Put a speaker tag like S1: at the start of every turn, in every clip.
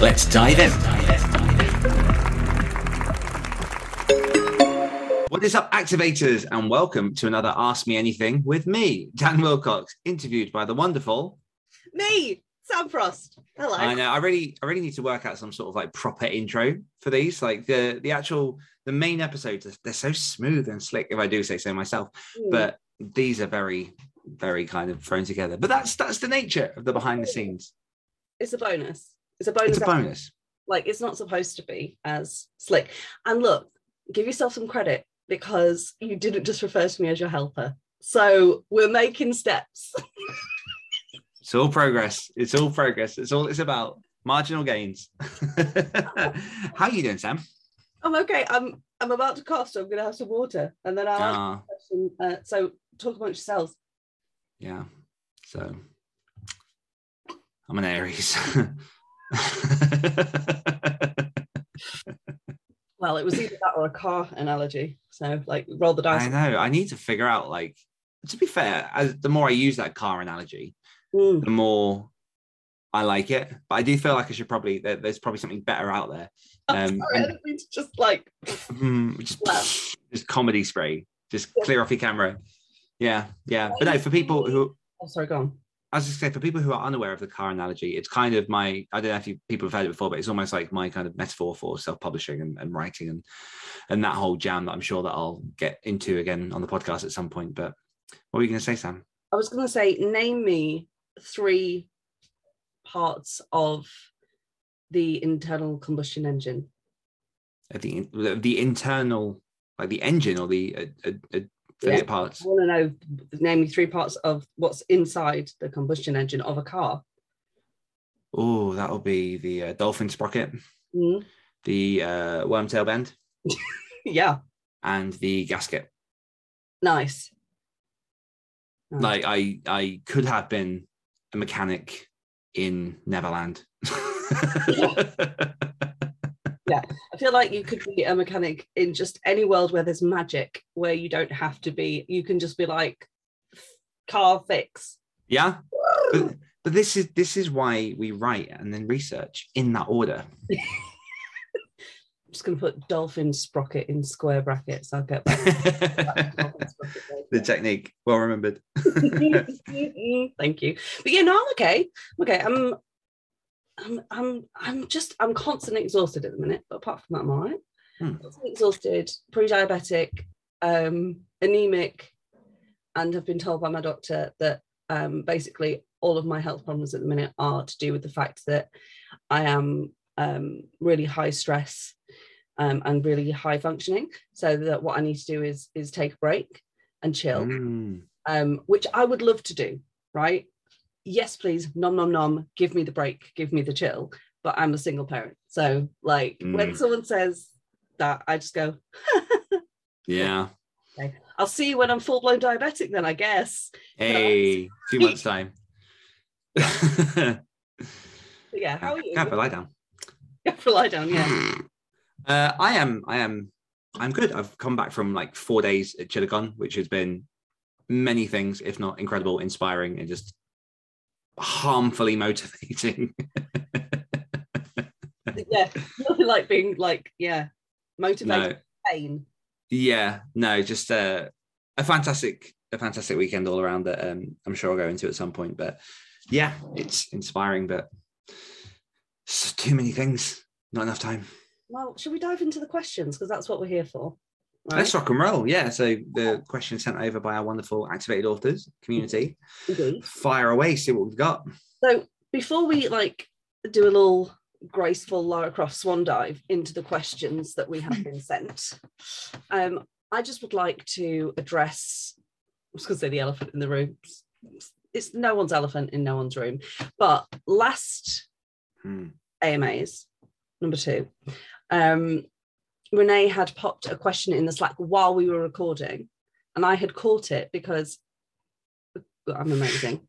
S1: let's dive in. What is up, activators, and welcome to another Ask Me Anything with me, Dan Willcocks, interviewed by the wonderful.
S2: Me, Sam Frost. Hello.
S1: I know. I really, I really need to work out some sort of like proper intro for these. Like the the actual the main episodes, they're so smooth and slick. If I do say so myself,
S2: Mm.
S1: but these are very, very kind of thrown together. But that's that's the nature of the behind the scenes.
S2: it's a bonus. It's a bonus.
S1: It's a bonus.
S2: Like it's not supposed to be as slick. And look, give yourself some credit because you didn't just refer to me as your helper. So we're making steps.
S1: It's all progress. It's all progress. It's all it's about marginal gains. How are you doing, Sam?
S2: I'm okay. I'm I'm about to cough, so I'm gonna have some water. And then I'll ask
S1: Ah,
S2: a question. Uh, so talk amongst yourselves.
S1: yeah. So I'm an Aries.
S2: Well, it was either that or a car analogy. So like roll the dice.
S1: I know. I need to figure out like to be fair, as the more I use that car analogy,
S2: Mm.
S1: the more I like it. But I do feel like I should probably there, there's probably something better out there. Um,
S2: sorry, I
S1: and-
S2: didn't mean to just like
S1: Mm, just
S2: Wow.
S1: just comedy spray. Just clear off your camera. Yeah, yeah. But no, for people who
S2: oh sorry, go on.
S1: I say for people who are unaware of the car analogy, it's kind of my I don't know if you, people have heard it before, but it's almost like my kind of metaphor for self-publishing and, and writing and and that whole jam that I'm sure that I'll get into again on the podcast at some point. But what were you going to say, Sam?
S2: I was going to say, name me three parts of the internal combustion engine.
S1: Uh, The the, the internal, like the engine or the uh, uh, uh,
S2: Yeah.
S1: parts.
S2: I want to know, name me three parts of what's inside the combustion engine of a car.
S1: Oh, that'll be the uh, dolphin sprocket,
S2: Mm,
S1: the uh, wormtail bend,
S2: Yeah,
S1: and the gasket.
S2: nice. Nice.
S1: like I I could have been a mechanic in Neverland.
S2: Yeah i feel like you could be a mechanic in just any world where there's magic, where you don't have to be, you can just be like, car fix.
S1: yeah, but, but this is this is why we write and then research in that order.
S2: I'm just going to put dolphin sprocket in square brackets. I'll get back. to dolphin sprocket later.
S1: the technique, well remembered.
S2: Thank you. But yeah, no, I'm okay. I'm okay. I'm I'm I'm I'm just I'm constantly exhausted at the minute, but apart from that, I'm all right.
S1: Hmm.
S2: Exhausted, pre-diabetic, um, anemic, and have been told by my doctor that um basically all of my health problems at the minute are to do with the fact that I am um really high stress um, and really high functioning. So that what I need to do is is take a break and chill
S1: Mm.
S2: um, which I would love to do, right? Yes, please, nom nom nom, give me the break, give me the chill. But I'm a single parent. So like when
S1: Mm.
S2: someone says that, I just go,
S1: Yeah.
S2: I'll see you when I'm full-blown diabetic, then I guess.
S1: Hey, two months time.
S2: Yeah, how are you?
S1: Lie down.
S2: Yeah, for lie down, yeah.
S1: Uh, I am. I am. I'm good. I've come back from like four days at Chittagong, which has been many things, if not incredible, inspiring, and just harmfully motivating.
S2: yeah, nothing like being like, yeah, motivated
S1: no,
S2: pain.
S1: yeah, no, just uh, a fantastic, a fantastic weekend all around that um, I'm sure I'll go into at some point. But yeah, it's inspiring, but too many things, not enough time.
S2: Well, should we dive into the questions? Because that's what we're here for. Right?
S1: Let's rock and roll. Yeah. So the question sent over by our wonderful activated authors community.
S2: Indeed.
S1: Fire away, see what we've got.
S2: So before we like do a little graceful Lara Croft swan dive into the questions that we have been sent, um, I just would like to address. I was going to say the elephant in the room. It's no one's elephant in no one's room. But last
S1: Hmm.
S2: AMAs, number two. Um, Renee had popped a question in the Slack while we were recording, and I had caught it because I'm amazing.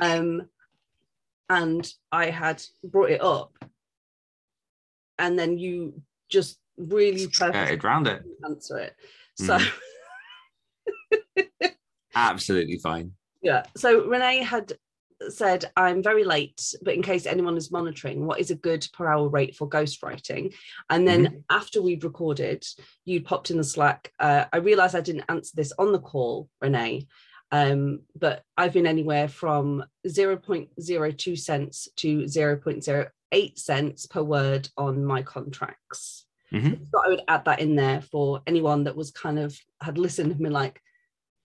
S2: Um, and I had brought it up, and then you just really
S1: Skirted round it.
S2: answer it. So
S1: Absolutely fine.
S2: yeah, so Renee had said, "I'm very late, but in case anyone is monitoring, what is a good per hour rate for ghostwriting?" And then after we'd recorded, you popped in the Slack. Uh, I realised I didn't answer this on the call, Renee. Um, but I've been anywhere from 0.02 cents to 0.08 cents per word on my contracts.
S1: Mhm.
S2: So I would add that in there for anyone that was kind of had listened and been like,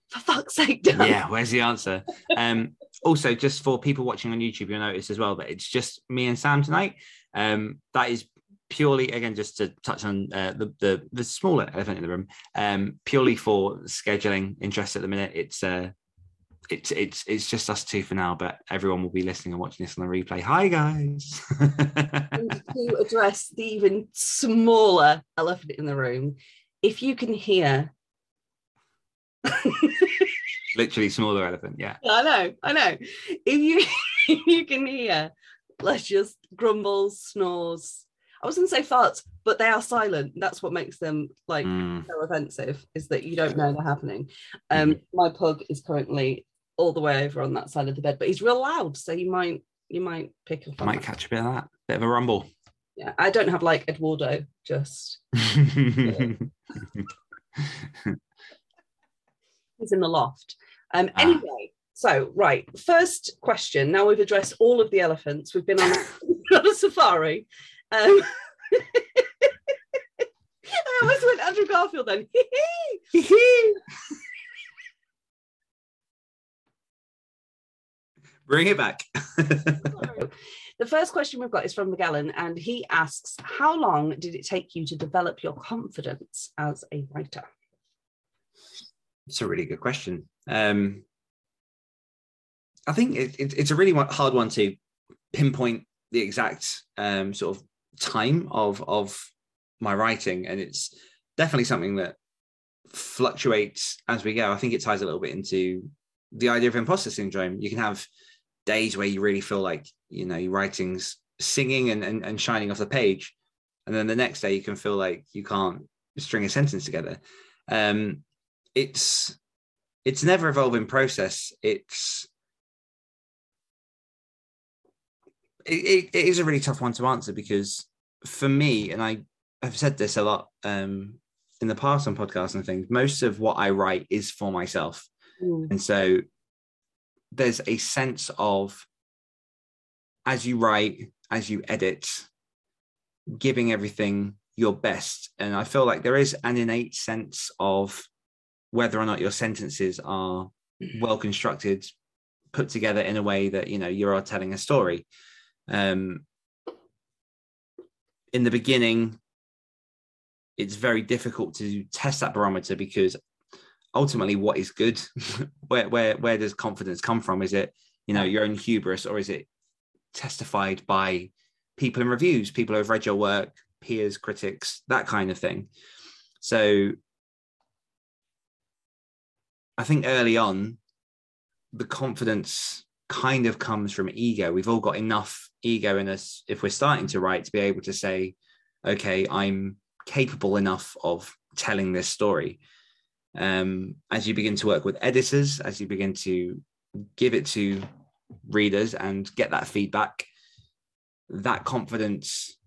S2: for fuck's sake, Dan.
S1: Yeah, where's the answer? Um, also, just for people watching on YouTube, you'll notice as well that it's just me and Sam tonight. Um, that is purely, again, just to touch on uh, the, the the smaller elephant in the room, um, purely for scheduling interest at the minute. It's uh, it's it's it's just us two for now, but everyone will be listening and watching this on the replay. Hi guys.
S2: To address the even smaller elephant in the room, if you can hear,
S1: Literally smaller elephant. Yeah.
S2: I know, I know, if you if you can hear, let's just grumbles, snores. I was going to say farts, but they are silent. That's what makes them like
S1: Mm.
S2: so offensive is that you don't know they're happening. Um, my pug is currently all the way over on that side of the bed, but he's real loud, so you might you might pick up
S1: might
S2: that.
S1: catch a bit of that. Bit of a rumble.
S2: Yeah, I don't have like Eduardo, just he's in the loft. Um,
S1: Ah.
S2: anyway, so right, first question. Now we've addressed all of the elephants. We've been on a, on a safari. Um, I almost went Andrew Garfield then.
S1: Bring it back.
S2: the first question we've got is from Magellan, and he asks, "How long did it take you to develop your confidence as a writer?"
S1: It's a really good question. Um, I think it, it, it's a really hard one to pinpoint the exact um, sort of time of of my writing, and it's definitely something that fluctuates as we go. I think it ties a little bit into the idea of imposter syndrome. You can have days where you really feel like you know your writing's singing and, and, and shining off the page, and then the next day you can feel like you can't string a sentence together. Um, it's it's an ever evolving process. It's it, it, it is a really tough one to answer because for me, and I have said this a lot um, in the past on podcasts and things, most of what I write is for myself.
S2: Mm,
S1: And so there's a sense of as you write, as you edit, giving everything your best. And I feel like there is an innate sense of whether or not your sentences are well constructed, put together in a way that you know you are telling a story. Um, in the beginning, it's very difficult to test that barometer because ultimately, what is good? where where where does confidence come from? Is it you know your own hubris, or is it testified by people in reviews, people who have read your work, peers, critics, that kind of thing? So I think early on, the confidence kind of comes from ego. We've all got enough ego in us if we're starting to write to be able to say, okay, I'm capable enough of telling this story. Um, as you begin to work with editors, as you begin to give it to readers and get that feedback, that confidence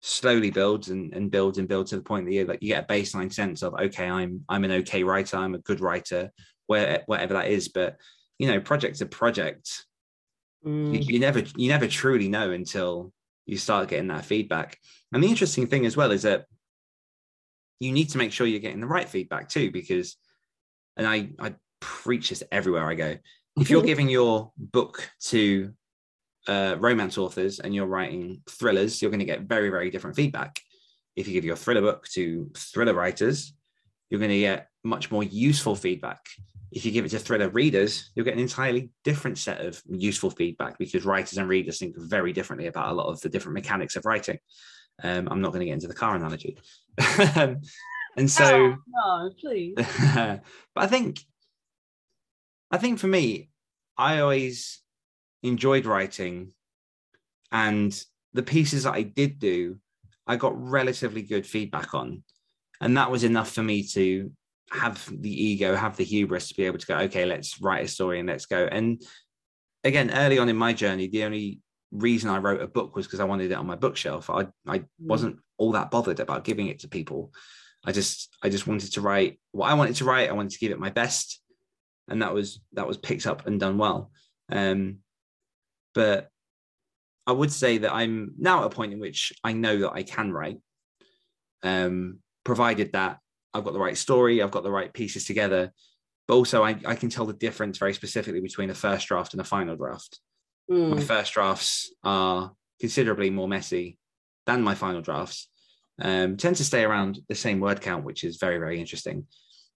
S1: slowly builds and, and builds and builds to the point that you like you get a baseline sense of okay, I'm I'm an okay writer, I'm a good writer, where whatever that is. But you know, project to project, you,
S2: mm,
S1: you never you never truly know until you start getting that feedback. And the interesting thing as well is that you need to make sure you're getting the right feedback too, because and I I preach this everywhere I go. If you're giving your book to uh, romance authors and you're writing thrillers, you're going to get very very different feedback. If you give your thriller book to thriller writers, you're going to get much more useful feedback. If you give it to thriller readers, you'll get an entirely different set of useful feedback because writers and readers think very differently about a lot of the different mechanics of writing. Um, I'm not going to get into the car analogy. Um, and so,
S2: Oh, no, please.
S1: but I think, I think for me, I always enjoyed writing, and the pieces that I did do, I got relatively good feedback on, and that was enough for me to have the ego, have the hubris to be able to go, okay, let's write a story and let's go. And again, early on in my journey, the only reason I wrote a book was because I wanted it on my bookshelf. I I wasn't all that bothered about giving it to people. I just I just wanted to write what I wanted to write. I wanted to give it my best, and that was that was picked up and done well. Um, but I would say that I'm now at a point in which I know that I can write, um, provided that I've got the right story, I've got the right pieces together, but also I, I can tell the difference very specifically between a first draft and a final draft. My
S2: Mm,
S1: first drafts are considerably more messy than my final drafts. Um, tend to stay around the same word count, which is very very interesting.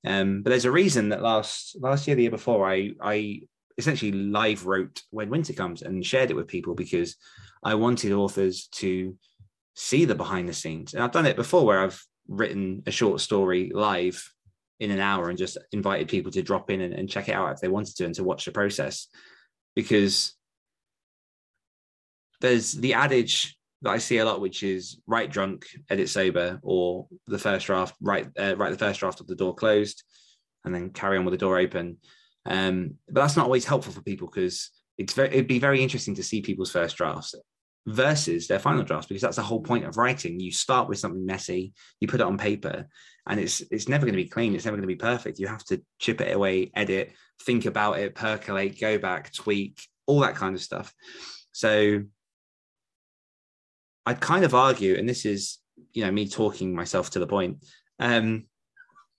S1: Um, but there's a reason that last last year, the year before, I I essentially live wrote when winter comes and shared it with people because I wanted authors to see the behind the scenes. And I've done it before where I've written a short story live in an hour and just invited people to drop in and, and check it out if they wanted to and to watch the process because there's the adage that I see a lot, which is write drunk, edit sober, or the first draft, write uh, write the first draft of the door closed, and then carry on with the door open. Um, but that's not always helpful for people because it's very it'd be very interesting to see people's first drafts versus their final drafts because that's the whole point of writing. You start with something messy, you put it on paper, and it's it's never going to be clean. It's never going to be perfect. You have to chip it away, edit, think about it, percolate, go back, tweak, all that kind of stuff. So I'd kind of argue, and this is you know me talking myself to the point. Um,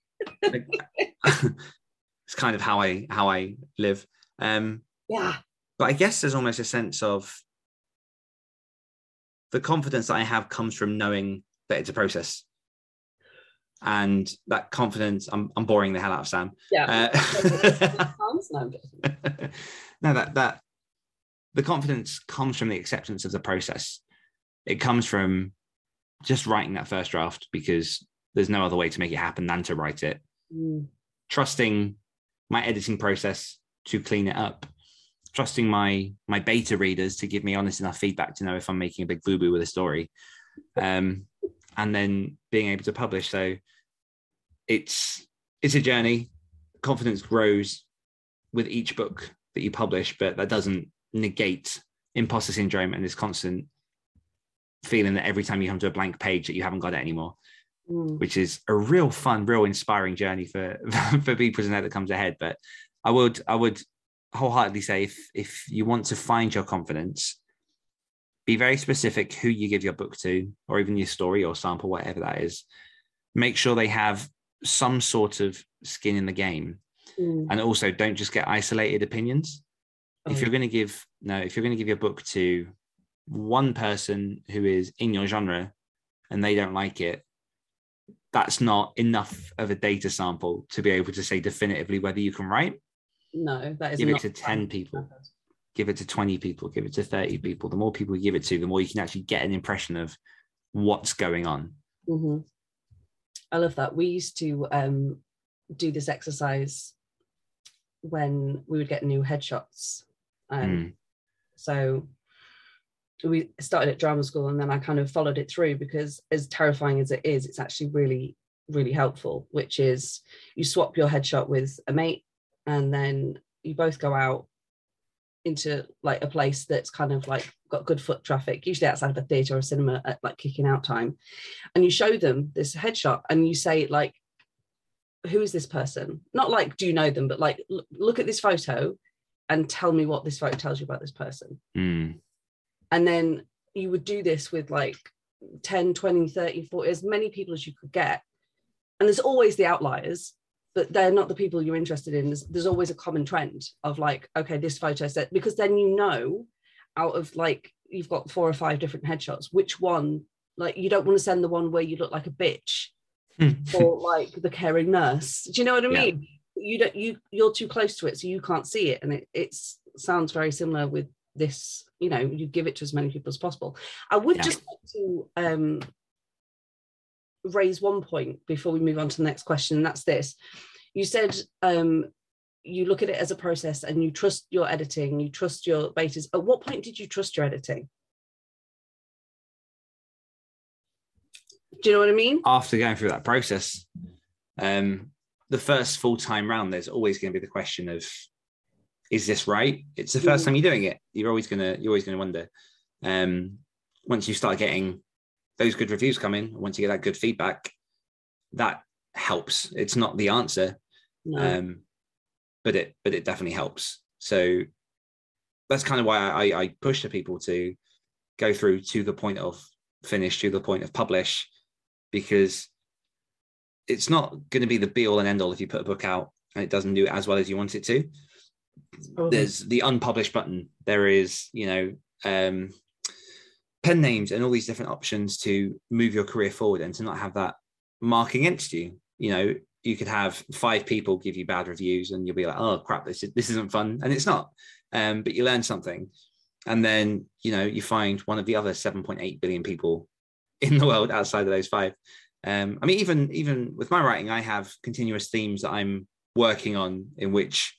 S1: it's kind of how I how I live. Um,
S2: yeah.
S1: but I guess there's almost a sense of the confidence that I have comes from knowing that it's a process. And that confidence, I'm, I'm boring the hell out of Sam.
S2: Yeah.
S1: Uh,
S2: no,
S1: that that the confidence comes from the acceptance of the process. It comes from just writing that first draft because there's no other way to make it happen than to write it.
S2: Mm,
S1: Trusting my editing process to clean it up. Trusting my my beta readers to give me honest enough feedback to know if I'm making a big boo boo with a story, um, and then being able to publish. So it's it's a journey. Confidence grows with each book that you publish, but that doesn't negate imposter syndrome and this constant feeling that every time you come to a blank page that you haven't got it anymore,
S2: mm.
S1: which is a real fun, real inspiring journey for for people that comes ahead. But I would I would wholeheartedly say if if you want to find your confidence, be very specific who you give your book to, or even your story or sample, whatever that is. Make sure they have some sort of skin in the game
S2: Mm.
S1: and also don't just get isolated opinions
S2: Oh,
S1: if you're going to give no if you're going to give your book to one person who is in your genre and they don't like it that's not enough of a data sample to be able to say definitively whether you can write
S2: no, that is
S1: give it to 10 people give it to 20 people give it to 30 people the more people you give it to the more you can actually get an impression of what's going on
S2: hmm I love that. We used to um, do this exercise when we would get new headshots. Um,
S1: Mm.
S2: So we started at drama school and then I kind of followed it through because, as terrifying as it is, it's actually really, really helpful. Which is you swap your headshot with a mate and then you both go out into like a place that's kind of like got good foot traffic, usually outside of a theatre or a cinema at like kicking out time. And you show them this headshot and you say like who is this person? Not like do you know them? but like "Look- look at this photo and tell me what this photo tells you about this person.
S1: Mm.
S2: and then you would do this with like 10 20 30 40 as many people as you could get. And there's always the outliers but they're not the people you're interested in. There's, there's always a common trend of like okay this photo set because then you know out of like you've got four or five different headshots which one like you don't want to send the one where you look like a bitch or like the caring nurse. Do you know what i
S1: Yeah.
S2: mean? You don't you you're too close to it so you can't see it. And it it's sounds very similar with this you know you give it to as many people as possible. I would
S1: Yeah.
S2: just like to um raise one point before we move on to the next question and that's this you said um you look at it as a process and you trust your editing you trust your betas at what point did you trust your editing do you know what i mean
S1: after going through that process, um, the first full time round, there's always going to be the question of, is this right? It's the first
S2: Mhm.
S1: time you're doing it. You're always gonna you're always gonna wonder. Um, once you start getting those good reviews come in, once you get that good feedback, that helps. It's not the answer,
S2: no.
S1: um, but it but it definitely helps. So that's kind of why I, I push the people to go through to the point of finish, to the point of publish, because it's not going to be the be all and end all if you put a book out and it doesn't do as well as you want it to. There's the unpublished button. There is, you know, um, pen names and all these different options to move your career forward and to not have that mark against you. You know, you could have five people give you bad reviews and you'll be like, oh crap, this is, this isn't fun, and it's not. Um, but you learn something, and then you know you find one of the other 7.8 billion people in the world outside of those five. Um, I mean, even even with my writing, I have continuous themes that I'm working on in which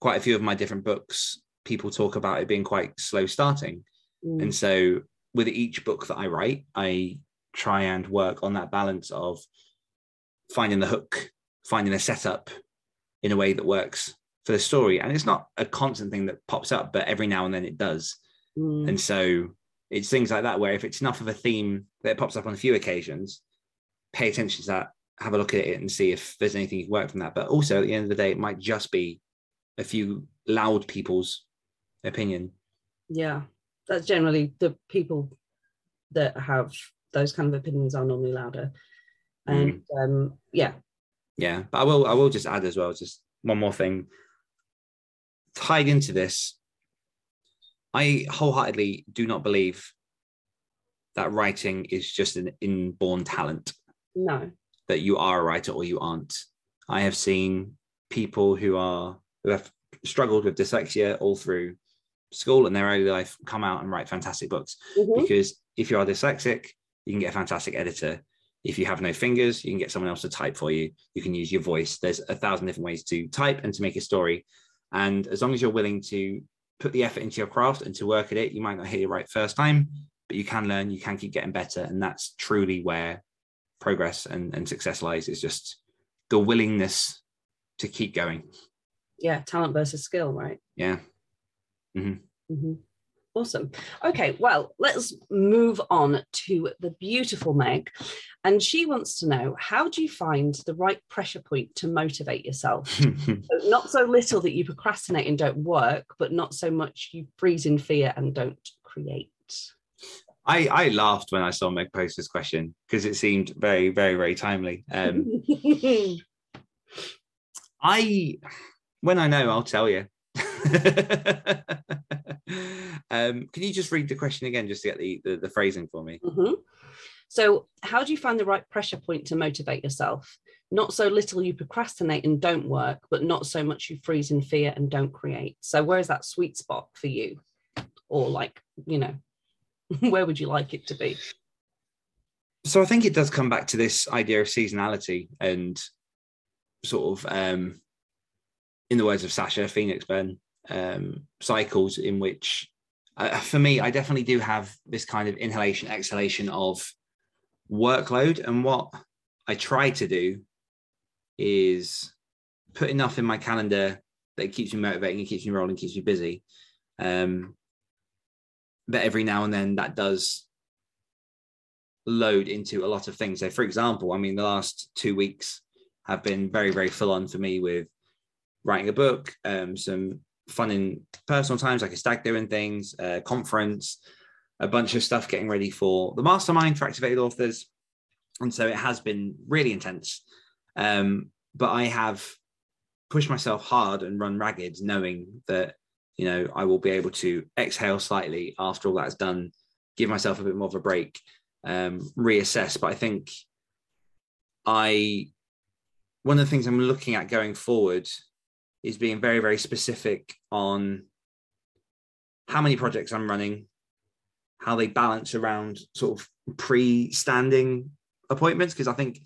S1: quite a few of my different books people talk about it being quite slow starting.
S2: Mm.
S1: And so with each book that I write, I try and work on that balance of finding the hook, finding a setup in a way that works for the story. And it's not a constant thing that pops up, but every now and then it does.
S2: Mm.
S1: And so it's things like that where if it's enough of a theme that it pops up on a few occasions, pay attention to that, have a look at it and see if there's anything you can work from that. But also at the end of the day, it might just be a few loud people's opinion.
S2: yeah that's generally the people that have those kind of opinions are normally louder and um yeah
S1: Yeah, but I will. I will just add as well, just one more thing tied into this. I wholeheartedly do not believe that writing is just an inborn talent
S2: no
S1: that you are a writer or you aren't. I have seen people who are who have struggled with dyslexia all through school and their early life come out and write fantastic books
S2: Mhm.
S1: because if you are dyslexic, you can get a fantastic editor. If you have no fingers, you can get someone else to type for you. You can use your voice. There's a thousand different ways to type and to make a story. And as long as you're willing to put the effort into your craft and to work at it, you might not hit it right first time, but you can learn, you can keep getting better. And that's truly where progress and, and success lies is just the willingness to keep going.
S2: yeah talent versus skill right
S1: Yeah.
S2: Mhm. Awesome. Okay, well, let's move on to the beautiful Meg. And she wants to know how do you find the right pressure point to motivate yourself? So not so little that you procrastinate and don't work, but not so much you freeze in fear and don't create.
S1: I, I laughed when I saw Meg post this question because it seemed very, very, very timely. Um, I, when I know, I'll tell you. um, can you just read the question again, just to get the, the, the phrasing for me?
S2: Mhm. So, how do you find the right pressure point to motivate yourself? Not so little you procrastinate and don't work, but not so much you freeze in fear and don't create. So, where is that sweet spot for you? Or, like, you know, where would you like it to be?
S1: So I think it does come back to this idea of seasonality and sort of, um, in the words of Sasha Phoenix Ben, um, cycles in which, uh, for me, I definitely do have this kind of inhalation, exhalation of workload. And what I try to do is put enough in my calendar that keeps me motivating, it keeps me rolling, keeps me busy. Um, but every now and then that does load into a lot of things. So, for example, I mean, the last two weeks have been very, very full on for me with writing a book, um, some fun in personal times, like a stag doing things, a conference, a bunch of stuff getting ready for the mastermind for activated authors. And so it has been really intense. Um, but I have pushed myself hard and run ragged, knowing that, you know, I will be able to exhale slightly after all that's done, give myself a bit more of a break um, reassess. But I think I one of the things I'm looking at going forward is being very, very specific on how many projects I'm running, how they balance around sort of pre-standing appointments. Because I think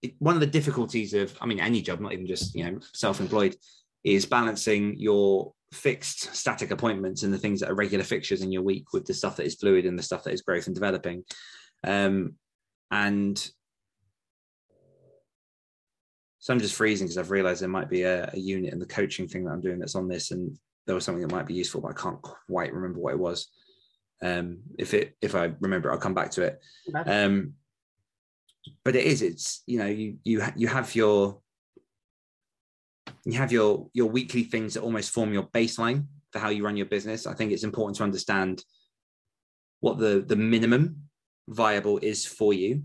S1: it, one of the difficulties of, I mean, any job, not even just you know self-employed, is balancing your fixed static appointments and the things that are regular fixtures in your week with the stuff that is fluid and the stuff that is growth and developing. Um, and so I'm just freezing because I've realized there might be a, a, unit in the coaching thing that I'm doing that's on this, and there was something that might be useful, but I can't quite remember what it was. Um, if it if I remember, I'll come back to it. Um, but it is, it's you know, you you you have your you have your your weekly things that almost form your baseline for how you run your business. I think it's important to understand what the the minimum viable is for you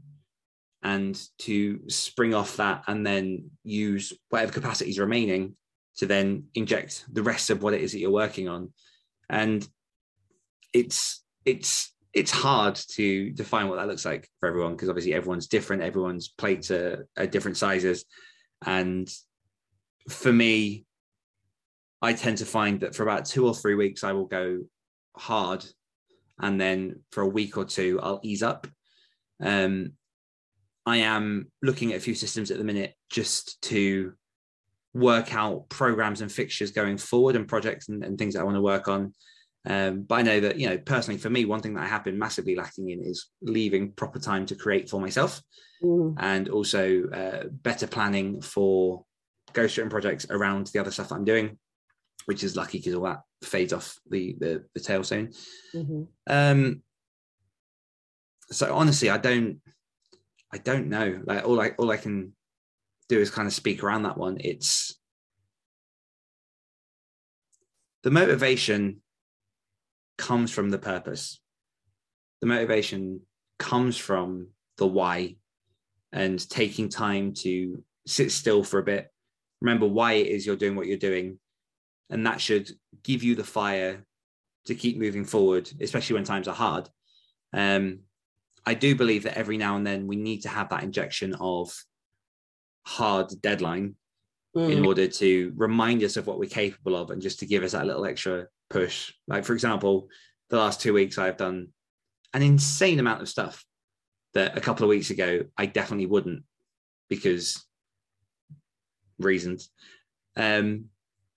S1: and to spring off that and then use whatever capacity is remaining to then inject the rest of what it is that you're working on. And it's it's it's hard to define what that looks like for everyone because obviously everyone's different everyone's plates are, are different sizes. And for me i tend to find that for about two or three weeks i will go hard and then for a week or two i'll ease up. Um, I am looking at a few systems at the minute just to work out programs and fixtures going forward and projects and, and things that I want to work on. Um, but I know that, you know, personally for me, one thing that I have been massively lacking in is leaving proper time to create for myself mm. and also uh, better planning for ghost written projects around the other stuff that I'm doing, which is lucky because all that fades off the the, the tail soon. Mm-hmm. Um, so honestly, I don't I don't know. Like all I all I can do is kind of speak around that one. It's the motivation comes from the purpose. The motivation comes from the why and taking time to sit still for a bit. Remember why it is you're doing what you're doing. And that should give you the fire to keep moving forward, especially when times are hard. Um, I do believe that every now and then we need to have that injection of hard deadline mm. in order to remind us of what we're capable of and just to give us that little extra push. Like, for example, the last two weeks, I've done an insane amount of stuff that a couple of weeks ago I definitely wouldn't because reasons. Um,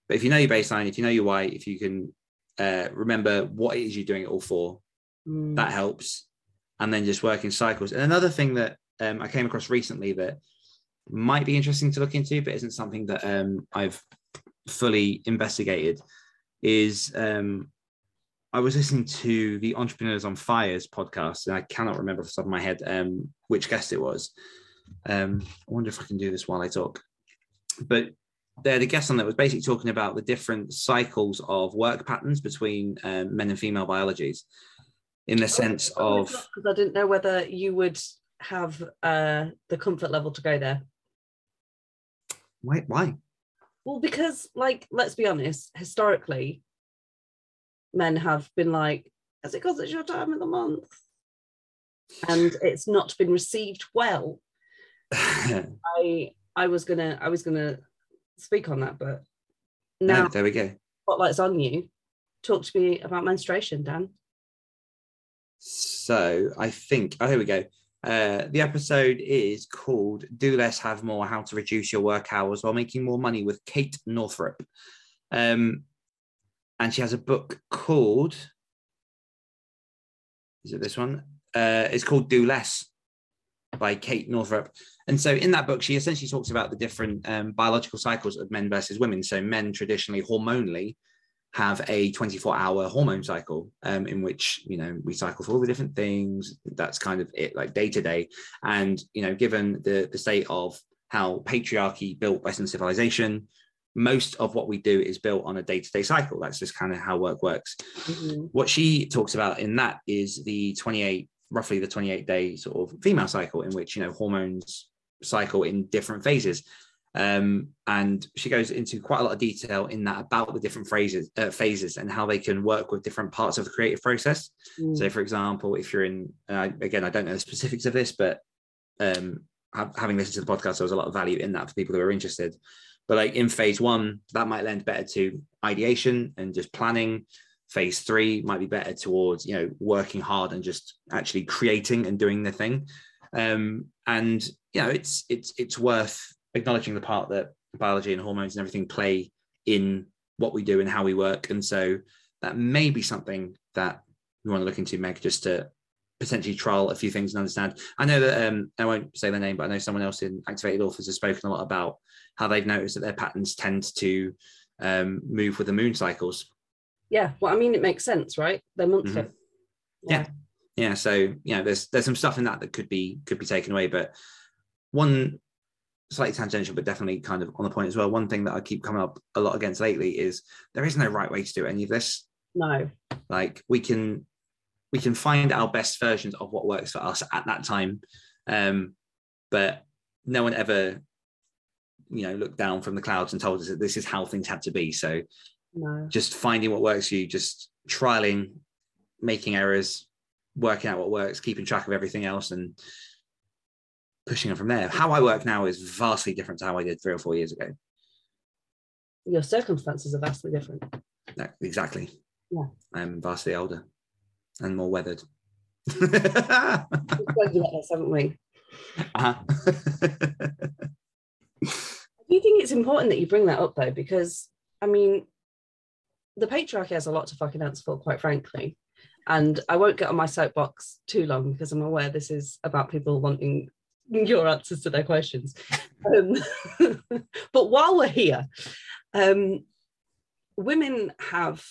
S1: but if you know your baseline, if you know your why, if you can uh, remember what it is you're doing it all for, mm. that helps and then just work in cycles. And another thing that um, I came across recently that might be interesting to look into, but isn't something that um, I've fully investigated, is um, I was listening to the Entrepreneurs on Fires podcast, and I cannot remember off the top of my head um, which guest it was. Um, I wonder if I can do this while I talk. But they had a guest on that was basically talking about the different cycles of work patterns between um, men and female biologies in the sense of
S2: because I didn't know whether you would have uh, the comfort level to go there.
S1: Why? Why?
S2: Well, because like let's be honest, historically, men have been like, "Is it because it's your time of the month?" and it's not been received well. I I was gonna I was gonna speak on that, but now
S1: no, there we go.
S2: Spotlight's on you. Talk to me about menstruation, Dan.
S1: So I think, oh, here we go. Uh, the episode is called Do Less, Have More How to Reduce Your Work Hours While Making More Money with Kate Northrup. Um, and she has a book called, is it this one? Uh, it's called Do Less by Kate Northrup. And so in that book, she essentially talks about the different um, biological cycles of men versus women. So men traditionally hormonally have a 24 hour hormone cycle um, in which you know we cycle through all the different things. That's kind of it like day to day and you know given the the state of how patriarchy built western civilization most of what we do is built on a day-to-day cycle. That's just kind of how work works. Mm-hmm. what she talks about in that is the 28 roughly the 28 day sort of female cycle in which you know hormones cycle in different phases um, and she goes into quite a lot of detail in that about the different phrases, uh, phases and how they can work with different parts of the creative process. Mm. So, for example, if you're in, uh, again, I don't know the specifics of this, but um, having listened to the podcast, there was a lot of value in that for people who are interested. But like in phase one, that might lend better to ideation and just planning. phase three might be better towards you know working hard and just actually creating and doing the thing um, and you know it's it's it's worth acknowledging the part that biology and hormones and everything play in what we do and how we work and so that may be something that we want to look into meg just to potentially trial a few things and understand i know that um, i won't say their name but i know someone else in activated authors has spoken a lot about how they've noticed that their patterns tend to um, move with the moon cycles
S2: Yeah, well, I mean, it makes sense, right? They're monthly.
S1: Mhm. Yeah. yeah so you know there's there's some stuff in that that could be could be taken away but one slightly tangential but definitely kind of on the point as well one thing that i keep coming up a lot against lately is there is no right way to do any of this
S2: No.
S1: like we can we can find our best versions of what works for us at that time um but no one ever you know looked down from the clouds and told us that this is how things had to be so
S2: No.
S1: just finding what works for you, just trialing, making errors, working out what works, keeping track of everything else, and pushing it from there. How I work now is vastly different to how I did three or four years ago.
S2: Your circumstances are vastly different.
S1: No, exactly.
S2: Yeah.
S1: I'm vastly older and more weathered.
S2: We've this, haven't we?
S1: uh-huh.
S2: I do think it's important that you bring that up though, because I mean, the patriarchy has a lot to fucking answer for, quite frankly. And I won't get on my soapbox too long because I'm aware this is about people wanting your answers to their questions. Um, but while we're here, um, women have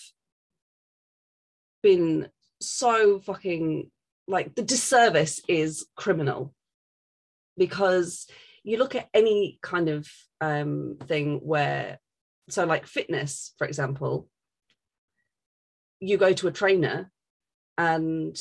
S2: been so fucking like the disservice is criminal because you look at any kind of um, thing where, so like fitness, for example, you go to a trainer and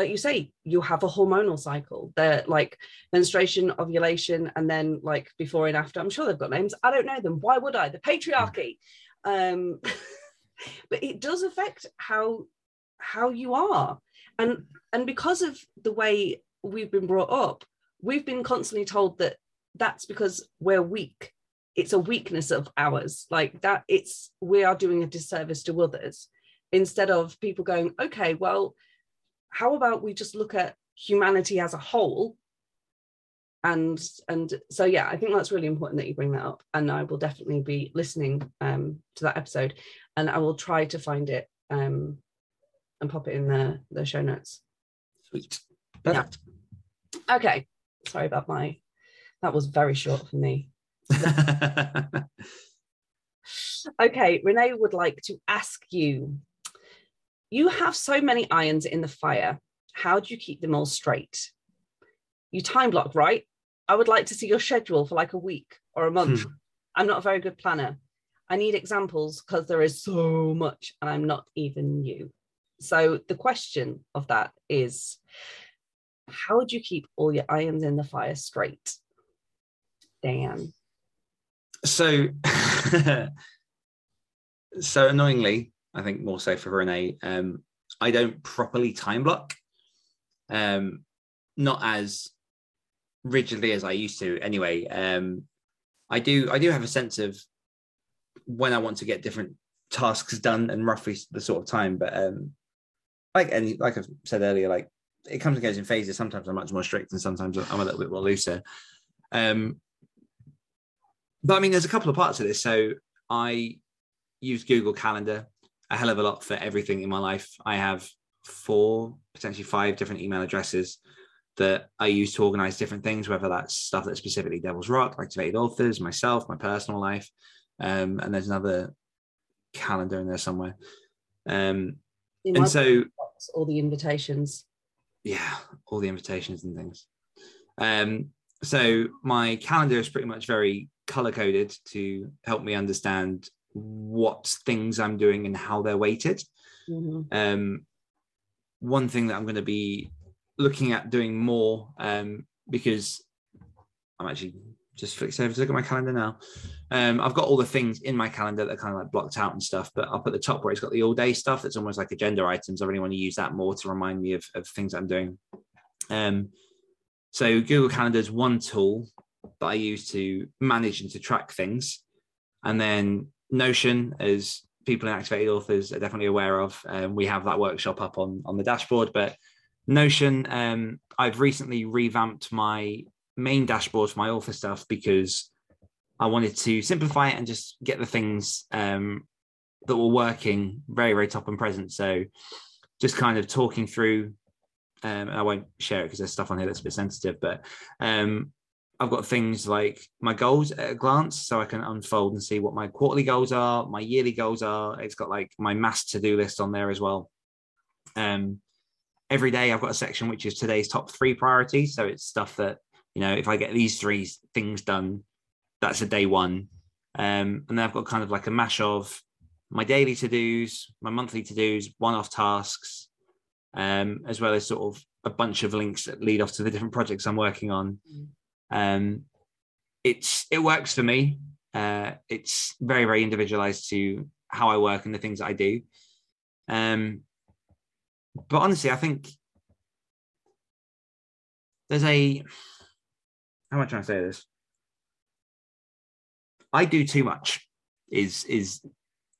S2: like you say, you have a hormonal cycle. They're like menstruation, ovulation, and then like before and after. I'm sure they've got names. I don't know them. Why would I? The patriarchy. Um, but it does affect how how you are. And and because of the way we've been brought up, we've been constantly told that that's because we're weak. It's a weakness of ours. Like that it's we are doing a disservice to others instead of people going, okay, well, how about we just look at humanity as a whole? And and so yeah i think that's really important that you bring that up. And i will definitely be listening um to that episode. And i will try to find it um and pop it in the the show notes.
S1: Sweet.
S2: Yeah. Okay. Sorry about my that was very short for me. Okay renee would like to ask you you have so many irons in the fire. How do you keep them all straight? You time block right? I would like to see your schedule for like a week or a month. Hmm. I'm not a very good planner. I need examples because there is so much and i'm not even you so the question of that is how do you keep all your irons in the fire straight? Dan.
S1: So so annoyingly i think more so for renee. Um i don't properly time block um not as rigidly as i used to. Anyway um i do i do have a sense of when i want to get different tasks done and roughly the sort of time but um like any like i've said earlier like it comes and goes in phases. Sometimes i'm much more strict and sometimes i'm a little bit more looser. Um but I mean, there's a couple of parts of this. So I use Google Calendar a hell of a lot for everything in my life. I have four, potentially five different email addresses that I use to organize different things, whether that's stuff that's specifically Devil's Rock, Activated Authors, myself, my personal life. Um, and there's another calendar in there somewhere. Um, and so
S2: box, all the invitations
S1: yeah, all the invitations and things. Um, so my calendar is pretty much very color coded to help me understand what things I'm doing and how they're weighted.
S2: Mhm.
S1: Um, one thing that I'm going to be looking at doing more um, because I'm actually just flicked over to look at my calendar now. Um, I've got all the things in my calendar that are kind of like blocked out and stuff, but up at the top where it's got the all day stuff that's almost like agenda items. I really want to use that more to remind me of, of things I'm doing. Um, so Google Calendar is one tool that I use to manage and to track things. And then Notion is people in activated authors are definitely aware of. Um, we have that workshop up on on the dashboard, but Notion, um, I've recently revamped my main dashboard for my author stuff because I wanted to simplify it and just get the things um, that were working very, very top and present. So just kind of talking through, um, and I won't share it because there's stuff on here that's a bit sensitive, but um, I've got things like my goals at a glance, so I can unfold and see what my quarterly goals are, my yearly goals are. It's got like my mass to do list on there as well. Um, every day I've got a section which is today's top three priorities. So it's stuff that you know if I get these three things done, that's a day one. Um, and then I've got kind of like a mash of my daily to dos, my monthly to dos, one off tasks, um, as well as sort of a bunch of links that lead off to the different projects I'm working on. Um, it's it works for me. Uh, it's very very individualized to how I work and the things that I do. Um, but honestly, I think there's a how am I trying to say this? I do too much. Is is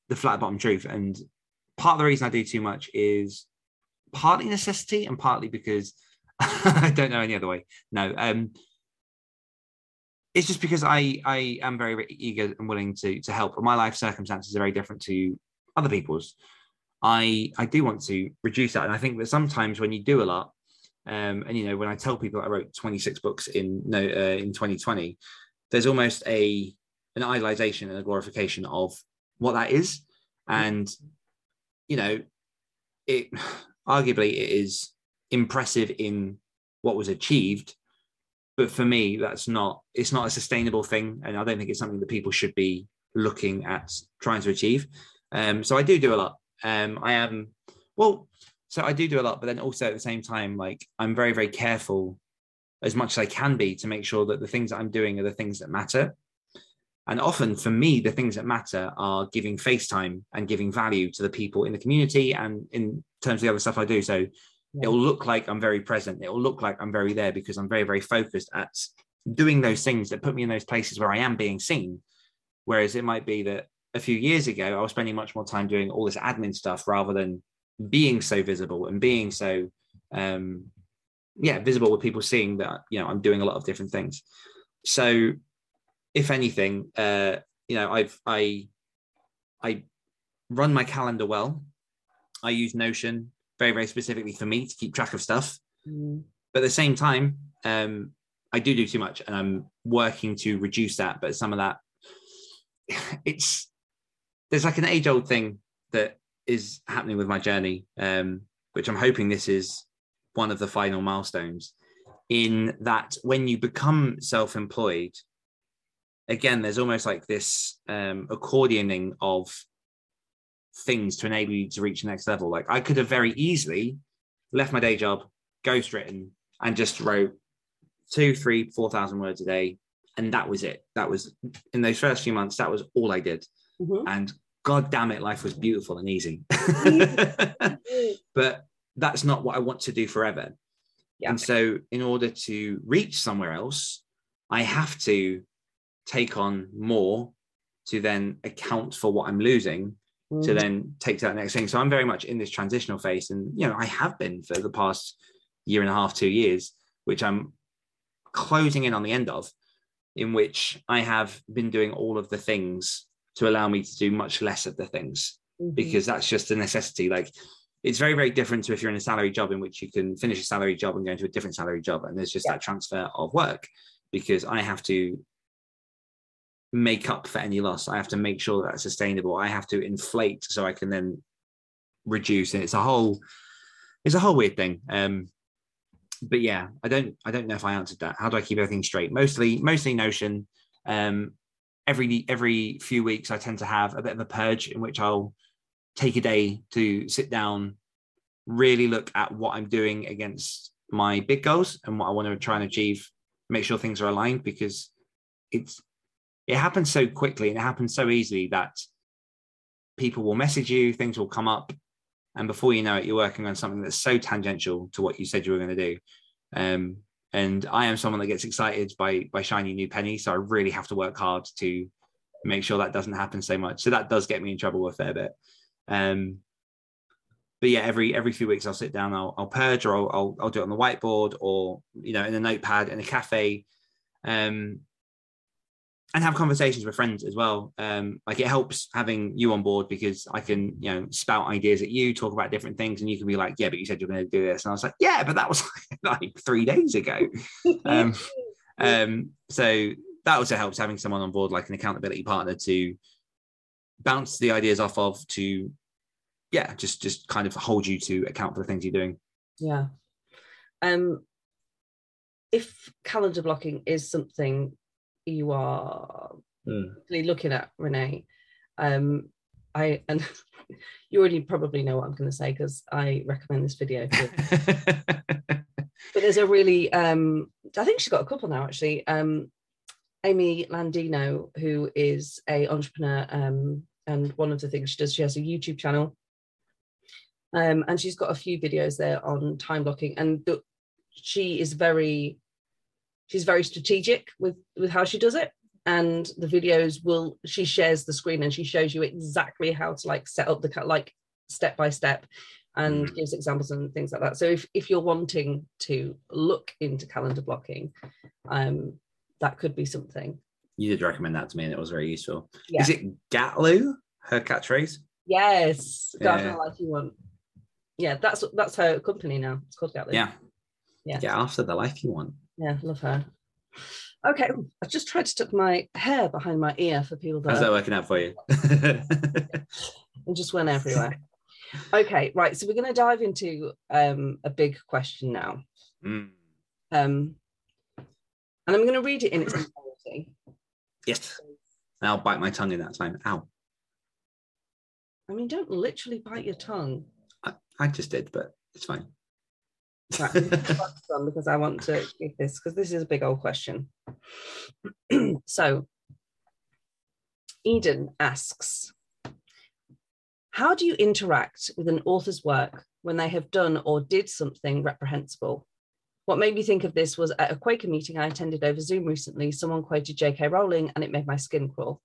S1: the flat bottom truth, and part of the reason I do too much is partly necessity and partly because I don't know any other way. No, um, it's just because I I am very, eager and willing to to help. My life circumstances are very different to other people's. I I do want to reduce that, and I think that sometimes when you do a lot, um, and you know when I tell people I wrote 26 books in no uh, in 2020, there's almost a an idolization and a glorification of what that is, and you know it arguably it is impressive in what was achieved but for me that's not it's not a sustainable thing and i don't think it's something that people should be looking at trying to achieve. Um, so i do do a lot. Um, i am well so i do do a lot but then also at the same time like i'm very very careful as much as i can be to make sure that the things that i'm doing are the things that matter. And often for me the things that matter are giving face time and giving value to the people in the community and in terms of the other stuff i do. So yeah. it'll look like I'm very present. It'll look like I'm very there because I'm very, very focused at doing those things that put me in those places where I am being seen. Whereas it might be that a few years ago, I was spending much more time doing all this admin stuff rather than being so visible and being so, um, yeah, visible with people seeing that, you know, I'm doing a lot of different things. So if anything, uh, you know, I've, I, I run my calendar well. I use Notion very, very specifically for me to keep track of stuff. Mm. But at the same time, um, I do do too much and I'm working to reduce that. But some of that, it's, there's like an age old thing that is happening with my journey, um, which I'm hoping this is one of the final milestones in that when you become self employed, again, there's almost like this um, accordioning of things to enable you to reach the next level. Like I could have very easily left my day job, ghostwritten, and just wrote two, three, four thousand words a day, and that was it. That was in those first few months. That was all I did, mm-hmm. and God damn it, life was beautiful and easy. but that's not what I want to do forever. Yeah. And so, in order to reach somewhere else, I have to take on more to then account for what I'm losing mm. to then take to that next thing. So I'm very much in this transitional phase, and you know, I have been for the past year and a half, two years, which I'm closing in on the end of, in which I have been doing all of the things to allow me to do much less of the things mm-hmm. because that's just a necessity. Like it's very, very different to if you're in a salary job in which you can finish a salary job and go into a different salary job. And there's just yeah. that transfer of work because I have to make up for any loss. I have to make sure that's sustainable. I have to inflate so I can then reduce. And it's a whole, it's a whole weird thing. Um, but yeah, I don't, I don't know if I answered that. How do I keep everything straight? Mostly, mostly Notion. Um, every every few weeks, I tend to have a bit of a purge in which I'll take a day to sit down, really look at what I'm doing against my big goals and what I want to try and achieve. Make sure things are aligned because it's it happens so quickly and it happens so easily that people will message you, things will come up, and before you know it, you're working on something that's so tangential to what you said you were going to do. Um, and I am someone that gets excited by by shiny new pennies, so I really have to work hard to make sure that doesn't happen so much. So that does get me in trouble a fair bit. Um, but yeah, every every few weeks I'll sit down, I'll, I'll purge, or I'll, I'll, I'll do it on the whiteboard, or you know, in a notepad in a cafe, um, and have conversations with friends as well. Um, like it helps having you on board because I can you know spout ideas at you, talk about different things, and you can be like, yeah, but you said you're going to do this, and I was like, yeah, but that was like three days ago. um, um, so that also helps having someone on board, like an accountability partner, to bounce the ideas off of to yeah just just kind of hold you to account for the things you're doing
S2: yeah um if calendar blocking is something you are
S1: Mm.
S2: really looking at renee. Um i and you already probably know what i'm going to say because i recommend this video but there's a really um i think she's got a couple now actually. Um amy landino who is a entrepreneur um and one of the things she does she has a youtube channel. Um and she's got a few videos there on time blocking. And the, she is very she's very strategic with with how she does it. And the videos will she shares the screen and she shows you exactly how to like set up the like step by step and
S1: Mm.
S2: gives examples and things like that. So if, if you're wanting to look into calendar blocking um that could be something.
S1: You did recommend that to me and it was very useful.
S2: Yeah.
S1: is it gatlu her catchphrase?
S2: Yes. Garden
S1: Yeah.
S2: life you want. Yeah that's that's her company now. It's called Gatley.
S1: yeah.
S2: Yeah.
S1: Get after the life you want
S2: yeah love her. Okay i just tried to tuck my hair behind my ear for people
S1: how's
S2: that
S1: that working out for you?
S2: And just went everywhere. Okay right so we're going to dive into um a big question now.
S1: Mm.
S2: um and i'm going to read it in its entirety.
S1: Yes. I'll bite my tongue in that time. Ow.
S2: I mean don't literally bite your tongue.
S1: I just did but it's fine
S2: Right, because I want to give this because this is a big old question. so, Eden asks, how do you interact with an author's work when they have done or did something reprehensible? What made me think of this was at a Quaker meeting I attended over Zoom recently, someone quoted J.K. Rowling and it made my skin crawl.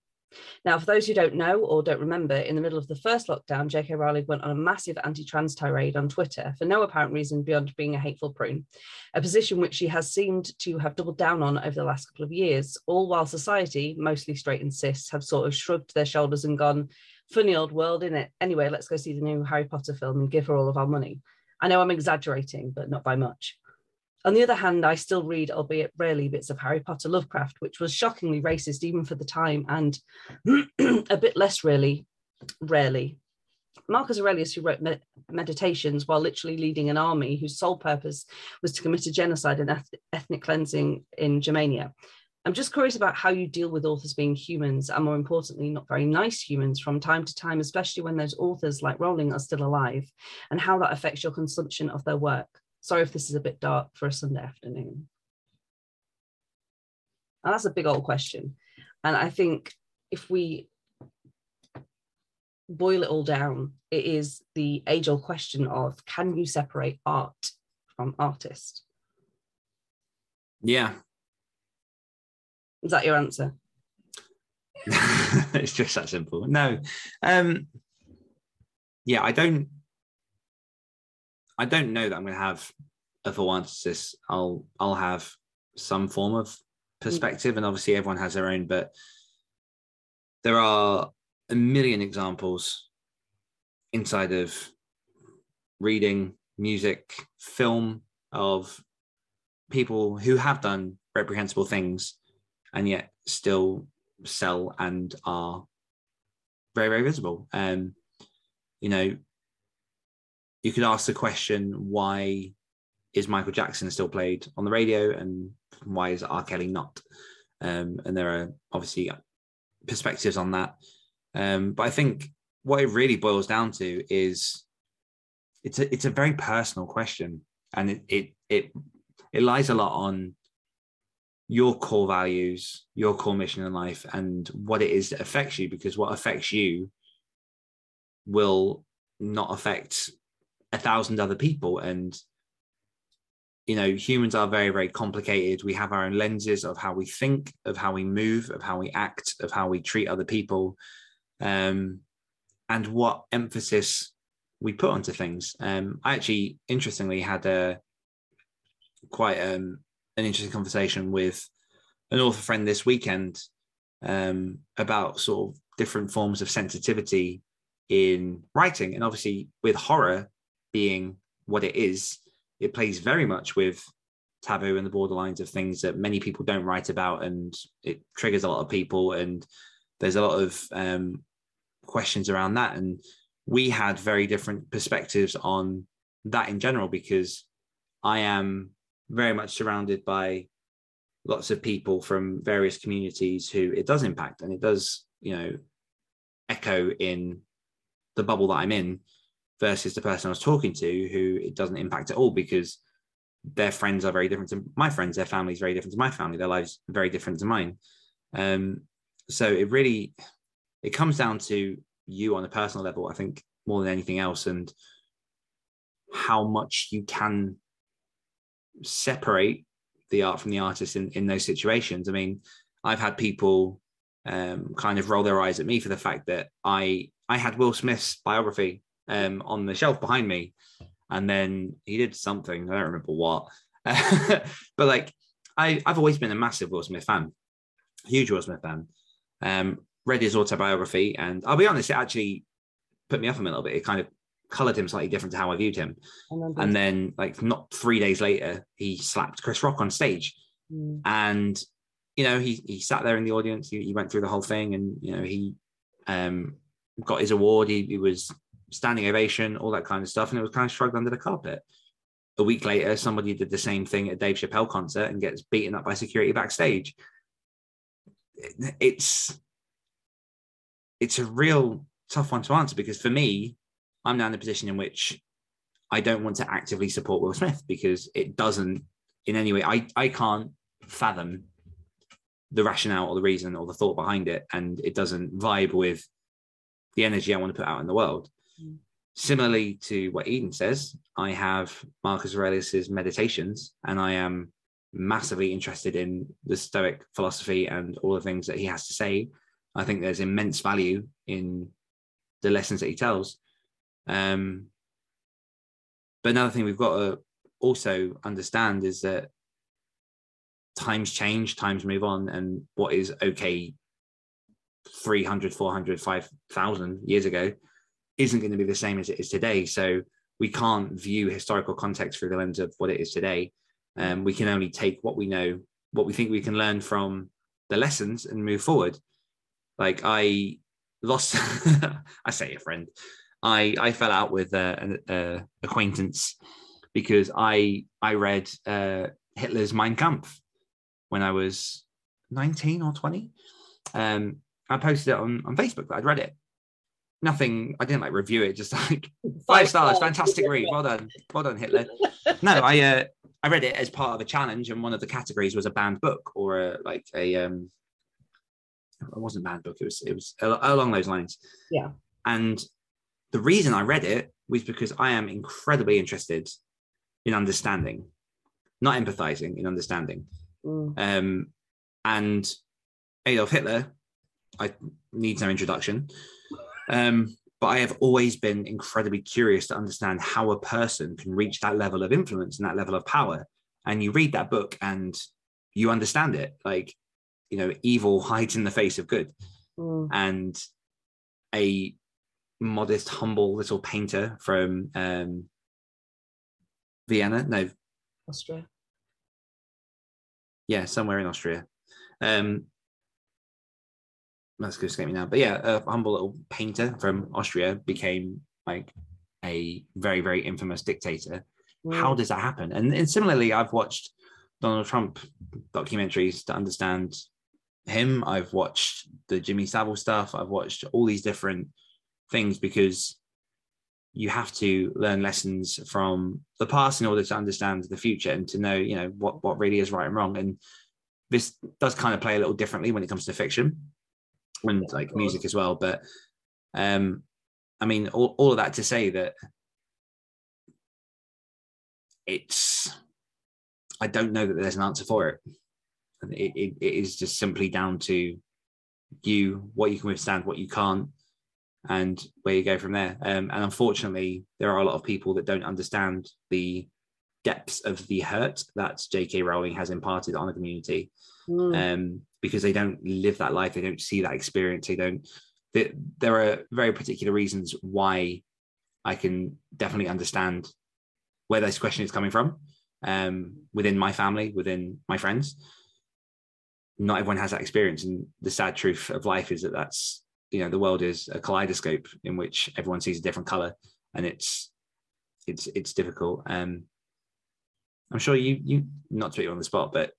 S2: Now, for those who don't know or don't remember, in the middle of the first lockdown, J.K. Rowling went on a massive anti trans tirade on Twitter for no apparent reason beyond being a hateful prune, a position which she has seemed to have doubled down on over the last couple of years, all while society, mostly straight and cis, have sort of shrugged their shoulders and gone, funny old world, innit? Anyway, let's go see the new Harry Potter film and give her all of our money. I know I'm exaggerating, but not by much. On the other hand, I still read, albeit rarely, bits of Harry Potter Lovecraft, which was shockingly racist even for the time, and a bit less really, rarely. Marcus Aurelius, who wrote Med- Meditations while literally leading an army whose sole purpose was to commit a genocide and eth- ethnic cleansing in Germania. I'm just curious about how you deal with authors being humans, and more importantly, not very nice humans from time to time, especially when those authors like Rowling are still alive, and how that affects your consumption of their work. Sorry if this is a bit dark for a Sunday afternoon. And that's a big old question. And I think if we boil it all down, it is the age old question of can you separate art from artist?
S1: yeah
S2: Is that your answer?
S1: it's just that simple. No. Um yeah, I don't I don't know that I'm gonna have a full answer to. I'll I'll have some form of perspective, and obviously everyone has their own, but there are a million examples inside of reading, music, film of people who have done reprehensible things and yet still sell and are very very visible um you know you could ask the question why is michael jackson still played on the radio and why is r. Kelly not? Um and there are obviously perspectives on that. Um but i think what it really boils down to is it's a it's a very personal question. And it it it, it lies a lot on your core values, your core mission in life, and what it is that affects you, because what affects you will not affect a thousand other people. And you know, humans are very, very complicated. We have our own lenses of how we think, of how we move, of how we act, of how we treat other people, um, and what emphasis we put onto things. Um, I actually, interestingly, had a quite um, an interesting conversation with an author friend this weekend um, about sort of different forms of sensitivity in writing, and obviously with horror being what it is it plays very much with taboo and the borderlines of things that many people don't write about and it triggers a lot of people and there's a lot of um, questions around that. And we had very different perspectives on that in general because i am very much surrounded by lots of people from various communities who it does impact and it does you know echo in the bubble that i'm in versus the person I was talking to who it doesn't impact at all because their friends are very different to my friends, their family is very different to my family, their lives very different to mine. Um, so it really it comes down to you on a personal level, I think, more than anything else, and how much you can separate the art from the artist in, in those situations. I mean, I've had people um, kind of roll their eyes at me for the fact that I I had Will Smith's biography um, on the shelf behind me. And then he did something, I don't remember what. but like, I, I've always been a massive Will Smith fan, huge Will Smith fan. Um, read his autobiography, and I'll be honest, it actually put me off him a little bit. It kind of colored him slightly different to how I viewed him. And then, like, not three days later, he slapped Chris Rock on stage. Mm. And, you know, he he sat there in the audience, he, he went through the whole thing, and, you know, he um, got his award. He, he was standing ovation, all that kind of stuff, and it was kind of shrugged under the carpet. A week later, somebody did the same thing at a Dave Chappelle concert and gets beaten up by security backstage. It's it's a real tough one to answer because for me, I'm now in a position in which I don't want to actively support Will Smith because it doesn't in any way I, I can't fathom the rationale or the reason or the thought behind it and it doesn't vibe with the energy I want to put out in the world. Similarly to what Eden says, I have Marcus Aurelius's meditations, and I am massively interested in the Stoic philosophy and all the things that he has to say. I think there's immense value in the lessons that he tells. Um, but another thing we've got to also understand is that times change, times move on, and what is okay 300, 400, 5,000 years ago isn't going to be the same as it is today. So we can't view historical context through the lens of what it is today. Um, we can only take what we know, what we think we can learn from the lessons and move forward. Like I lost, I say a friend, I I fell out with an acquaintance because I I read uh, Hitler's Mein Kampf when I was 19 or 20. Um, I posted it on, on Facebook that I'd read it nothing i didn't like review it just like five stars fantastic read well done well done hitler. No i uh i read it as part of a challenge and one of the categories was a banned book or a like a um it wasn't banned book it was it was along those lines.
S2: Yeah.
S1: And the reason i read it was because i am incredibly interested in understanding not empathizing in understanding. Mm. um and adolf hitler i need no introduction um, but I have always been incredibly curious to understand how a person can reach that level of influence and that level of power. And you read that book and you understand it. Like, you know, evil hides in the face of good. Mm. And a modest, humble little painter from um, Vienna, no,
S2: Austria.
S1: Yeah, somewhere in Austria. Um, that's going to escape me now. But yeah, a humble little painter from Austria became like a very, very infamous dictator. Mm. How does that happen? And, and similarly, I've watched Donald Trump documentaries to understand him. I've watched the Jimmy Savile stuff. I've watched all these different things because you have to learn lessons from the past in order to understand the future and to know, you know, what what really is right and wrong. And this does kind of play a little differently when it comes to fiction and like music as well. But um, I mean, all, all of that to say that it's I don't know that there's an answer for it. And It, it, it is just simply down to you, what you can withstand, what you can't, and where you go from there. Um, and unfortunately, there are a lot of people that don't understand the depths of the hurt that J.K. Rowling has imparted on the community
S2: Mm.
S1: um, because they don't live that life, they don't see that experience, they don't. They, there are very particular reasons why I can definitely understand where this question is coming from um, within my family, within my friends. Not everyone has that experience, and the sad truth of life is that that's you know the world is a kaleidoscope in which everyone sees a different color, and it's it's it's difficult. Um, I'm sure you you not to put you on the spot, but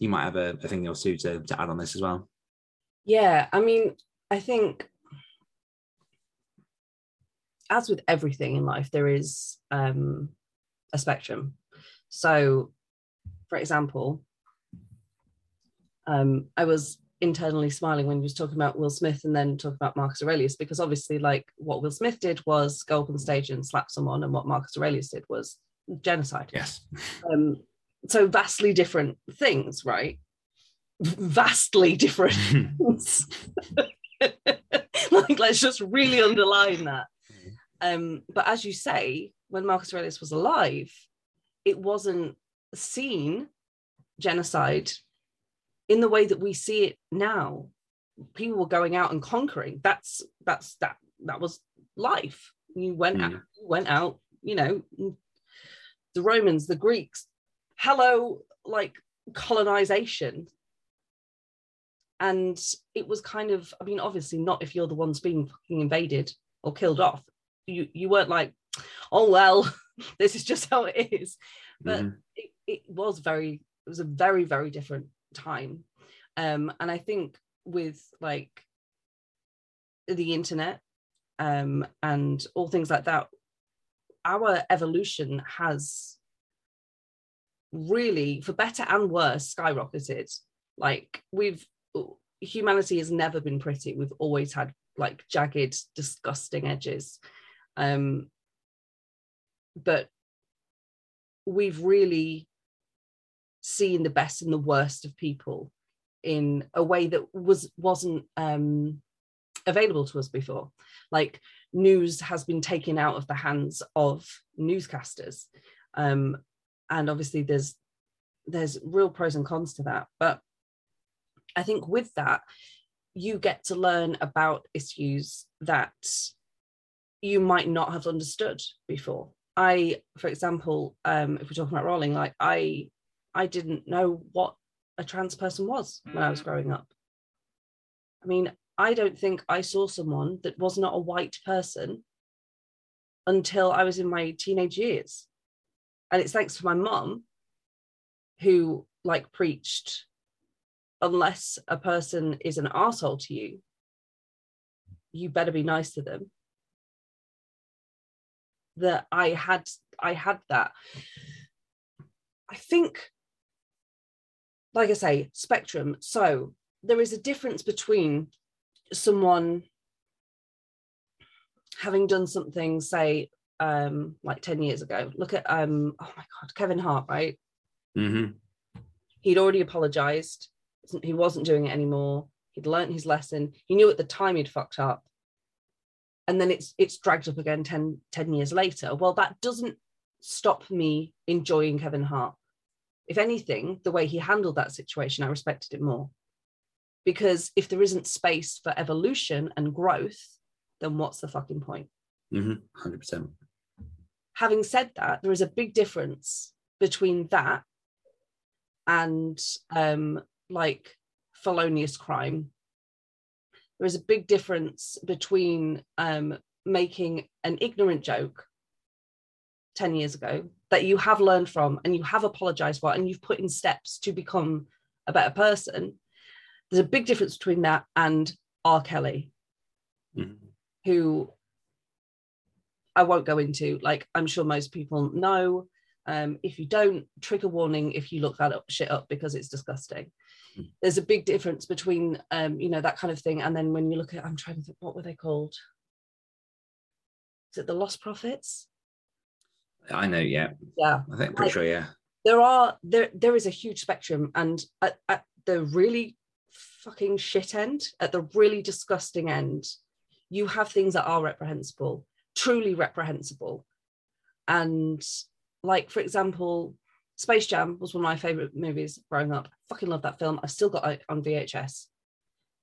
S1: you might have a, a thing or two to, to add on this as well.
S2: Yeah, I mean, I think as with everything in life, there is um, a spectrum. So, for example, um, I was internally smiling when he was talking about Will Smith and then talking about Marcus Aurelius, because obviously, like what Will Smith did was go up on stage and slap someone, and what Marcus Aurelius did was genocide.
S1: Yes.
S2: Um, so vastly different things, right? Vastly different things. like, let's just really underline that. Um, but as you say, when Marcus Aurelius was alive, it wasn't seen genocide in the way that we see it now. People were going out and conquering. That's that's that that was life. You went
S1: Mm.
S2: out, you went out, you know, the Romans, the Greeks, hello, like colonization. And it was kind of, I mean, obviously not if you're the ones being fucking invaded or killed off. You you weren't like, oh well, this is just how it is. But
S1: Mhm.
S2: it, it was very, it was a very, very different time. Um, and I think with like the internet um, and all things like that, our evolution has really, for better and worse, skyrocketed. Like we've humanity has never been pretty. We've always had like jagged, disgusting edges. Um, but we've really seen the best and the worst of people in a way that was wasn't um, available to us before. Like news has been taken out of the hands of newscasters, um, and obviously there's there's real pros and cons to that. But I think with that, you get to learn about issues that you might not have understood before. I, for example, um, if we're talking about Rowling, like I, I didn't know what a trans person was when I was growing up. I mean, I don't think I saw someone that was not a white person until I was in my teenage years, and it's thanks to my mum, who like preached, unless a person is an asshole to you, you better be nice to them that I had I had that. I think, like I say, spectrum. So there is a difference between someone having done something, say, um, like 10 years ago. Look at um, oh my god, Kevin Hart, right?
S1: Mhm.
S2: He'd already apologized. He wasn't doing it anymore. He'd learnt his lesson. He knew at the time he'd fucked up and then it's it's dragged up again 10, 10 years later well that doesn't stop me enjoying kevin hart if anything the way he handled that situation i respected it more because if there isn't space for evolution and growth then what's the fucking point
S1: Mhm. 100%.
S2: Having said that there is a big difference between that and um like felonious crime there is a big difference between um, making an ignorant joke 10 years ago that you have learned from and you have apologized for and you've put in steps to become a better person. There's a big difference between that and R. Kelly,
S1: Mhm.
S2: who I won't go into. Like, I'm sure most people know. Um, if you don't, trigger warning if you look that up, shit up because it's disgusting.
S1: Mm.
S2: There's a big difference between, um, you know, that kind of thing. And then when you look at, I'm trying to think, what were they called? Is it the Lostprophets?
S1: I know, yeah.
S2: Yeah.
S1: I think pretty sure, yeah.
S2: there are there there is a huge spectrum and at, at the really fucking shit end at the really disgusting end you have things that are reprehensible truly reprehensible. And like for example space jam was one of my favorite movies growing up. Fucking love that film. I've still got it on vhs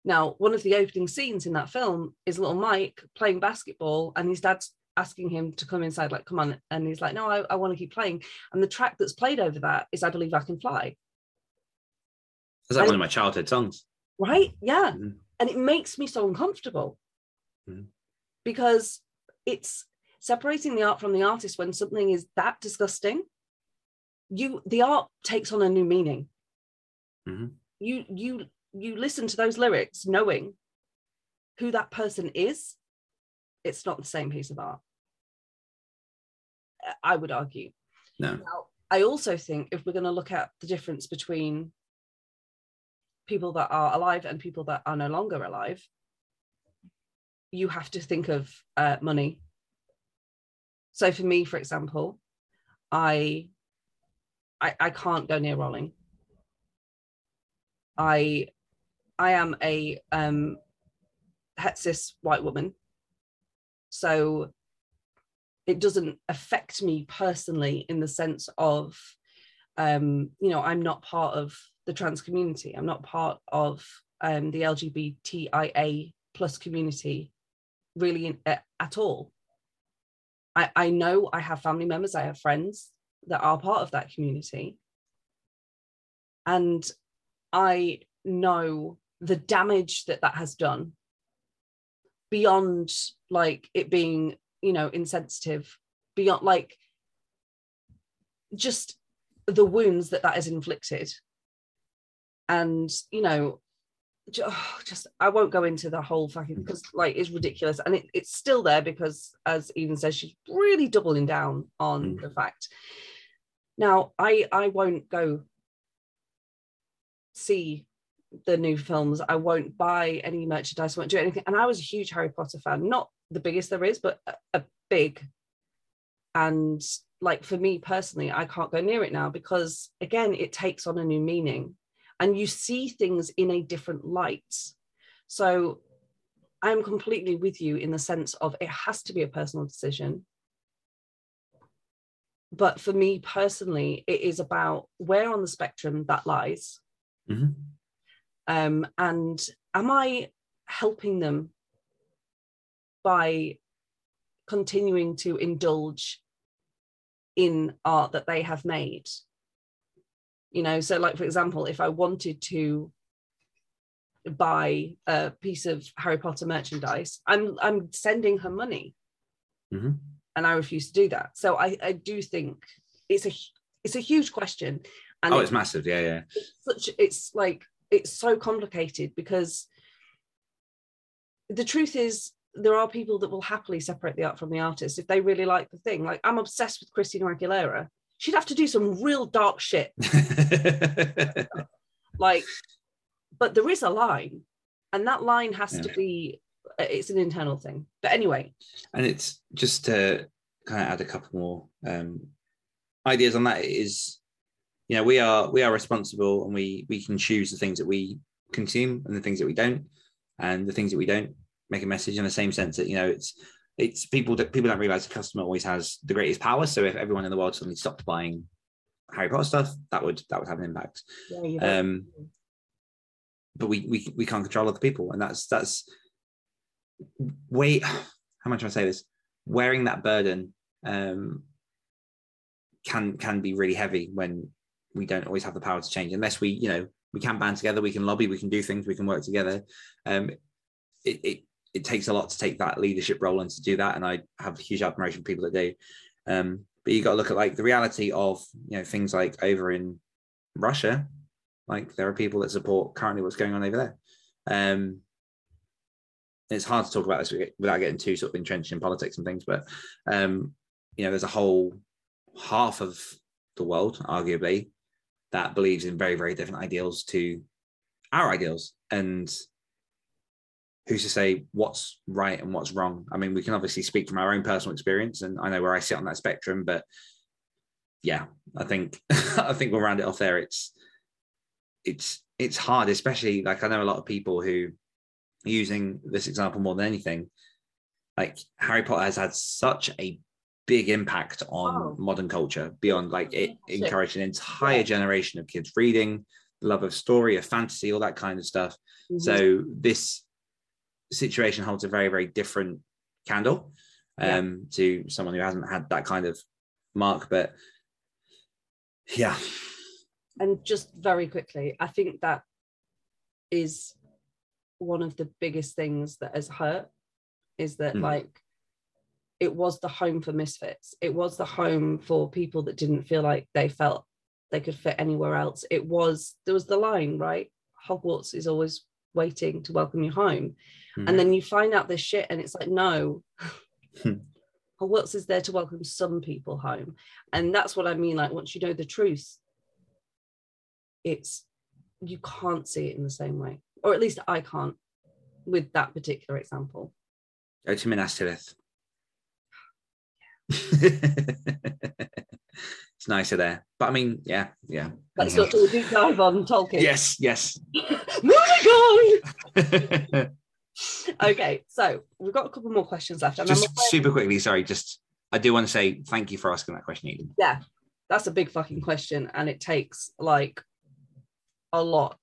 S2: now one of the opening scenes in that film is little mike playing basketball and his dad's asking him to come inside like come on and he's like no i, I want to keep playing. And the track that's played over that is i believe i can fly.
S1: It's like
S2: I-
S1: one of my childhood songs.
S2: right? Yeah.
S1: Mhm.
S2: and it makes me so uncomfortable.
S1: Mhm.
S2: because it's separating the art from the artist when something is that disgusting. You the art takes on a new meaning.
S1: Mhm.
S2: you you you listen to those lyrics knowing who that person is. It's not the same piece of art. I would argue.
S1: No.
S2: now, I also think if we're going to look at the difference between people that are alive and people that are no longer alive, you have to think of uh, money. So for me, for example, I, I I can't go near Rowling. I I am a um, het cis white woman, so it doesn't affect me personally in the sense of um you know i'm not part of the trans community i'm not part of um the lgbtia plus community really uh, at all. I i know i have family members i have friends that are part of that community. And i know the damage that that has done beyond like it being you know insensitive beyond like just the wounds that that has inflicted. And you know just i won't go into the whole fucking because like it's ridiculous. And it, it's still there because as Eden says she's really doubling down on
S1: Mm.
S2: the fact. Now i i won't go see the new films. I won't buy any merchandise I won't do anything. And i was a huge harry potter fan. Not the biggest there is but a, a big. And like for me personally i can't go near it now because again it takes on a new meaning and you see things in a different light. So i'm completely with you in the sense of it has to be a personal decision. But for me personally it is about where on the spectrum that lies.
S1: Mhm.
S2: um, and am i helping them by continuing to indulge in art that they have made you know so like for example if i wanted to buy a piece of harry potter merchandise i'm i'm sending her money
S1: Mhm.
S2: and i refuse to do that so i i do think it's a it's a huge question and
S1: Oh,
S2: it-
S1: it's massive. Yeah, yeah.
S2: such it's like it's so complicated because the truth is there are people that will happily separate the art from the artist if they really like the thing like i'm obsessed with christina aguilera she'd have to do some real dark shit. Like but there is a line and that line has to be it's an internal thing. But anyway.
S1: And it's just to kind of add a couple more um, ideas on that is you know we are we are responsible and we we can choose the things that we consume and the things that we don't. And the things that we don't make a message in the same sense that you know it's it's people that people don't realize the customer always has the greatest power. So if everyone in the world suddenly stopped buying harry potter stuff that would that would have an impact.
S2: Yeah,
S1: um but we we we can't control other people. And that's that's wait how am i say this? Wearing that burden um can can be really heavy when we don't always have the power to change. Unless we you know we can band together we can lobby we can do things we can work together. Um it, it it takes a lot to take that leadership role and to do that and i have huge admiration for people that do. Um but you got to look at like the reality of you know things like over in russia like there are people that support currently what's going on over there. Um it's hard to talk about this without getting too sort of entrenched in politics and things but um you know there's a whole half of the world arguably that believes in very very different ideals to our ideals. And who's to say what's right and what's wrong i mean we can obviously speak from our own personal experience and i know where i sit on that spectrum but yeah, I think I think we'll round it off there. It's it's it's hard, especially like I know a lot of people who using this example more than anything, like Harry Potter has had such a big impact on
S2: Oh.
S1: modern culture beyond like it encouraged an entire
S2: Yeah.
S1: generation of kids reading, the love of story, of fantasy, all that kind of stuff.
S2: Mhm.
S1: So this situation holds a very, very different candle
S2: Yeah.
S1: um, to someone who hasn't had that kind of mark. But yeah,
S2: and just very quickly, I think that is one of the biggest things that has hurt is that
S1: Mm.
S2: like it was the home for misfits. It was the home for people that didn't feel like they felt they could fit anywhere else. It was there was the line, right? Hogwarts is always waiting to welcome you home.
S1: Mhm.
S2: And then you find out this shit and it's like, no.
S1: Hmm.
S2: Hogwarts is there to welcome some people home. And that's what I mean. Like once you know the truth, it's you can't see it in the same way. Or at least I can't with that particular example.
S1: go to Minas Tirith. It's nicer there. But I mean, yeah, yeah.
S2: Let's not do a deep dive on Tolkien.
S1: Yes, yes.
S2: Moving on. Okay, so we've got a couple more questions left. And I'm
S1: just super quickly, sorry, just I do want to say thank you for asking that question, Eden.
S2: yeah, that's a big fucking question, and it takes like a lot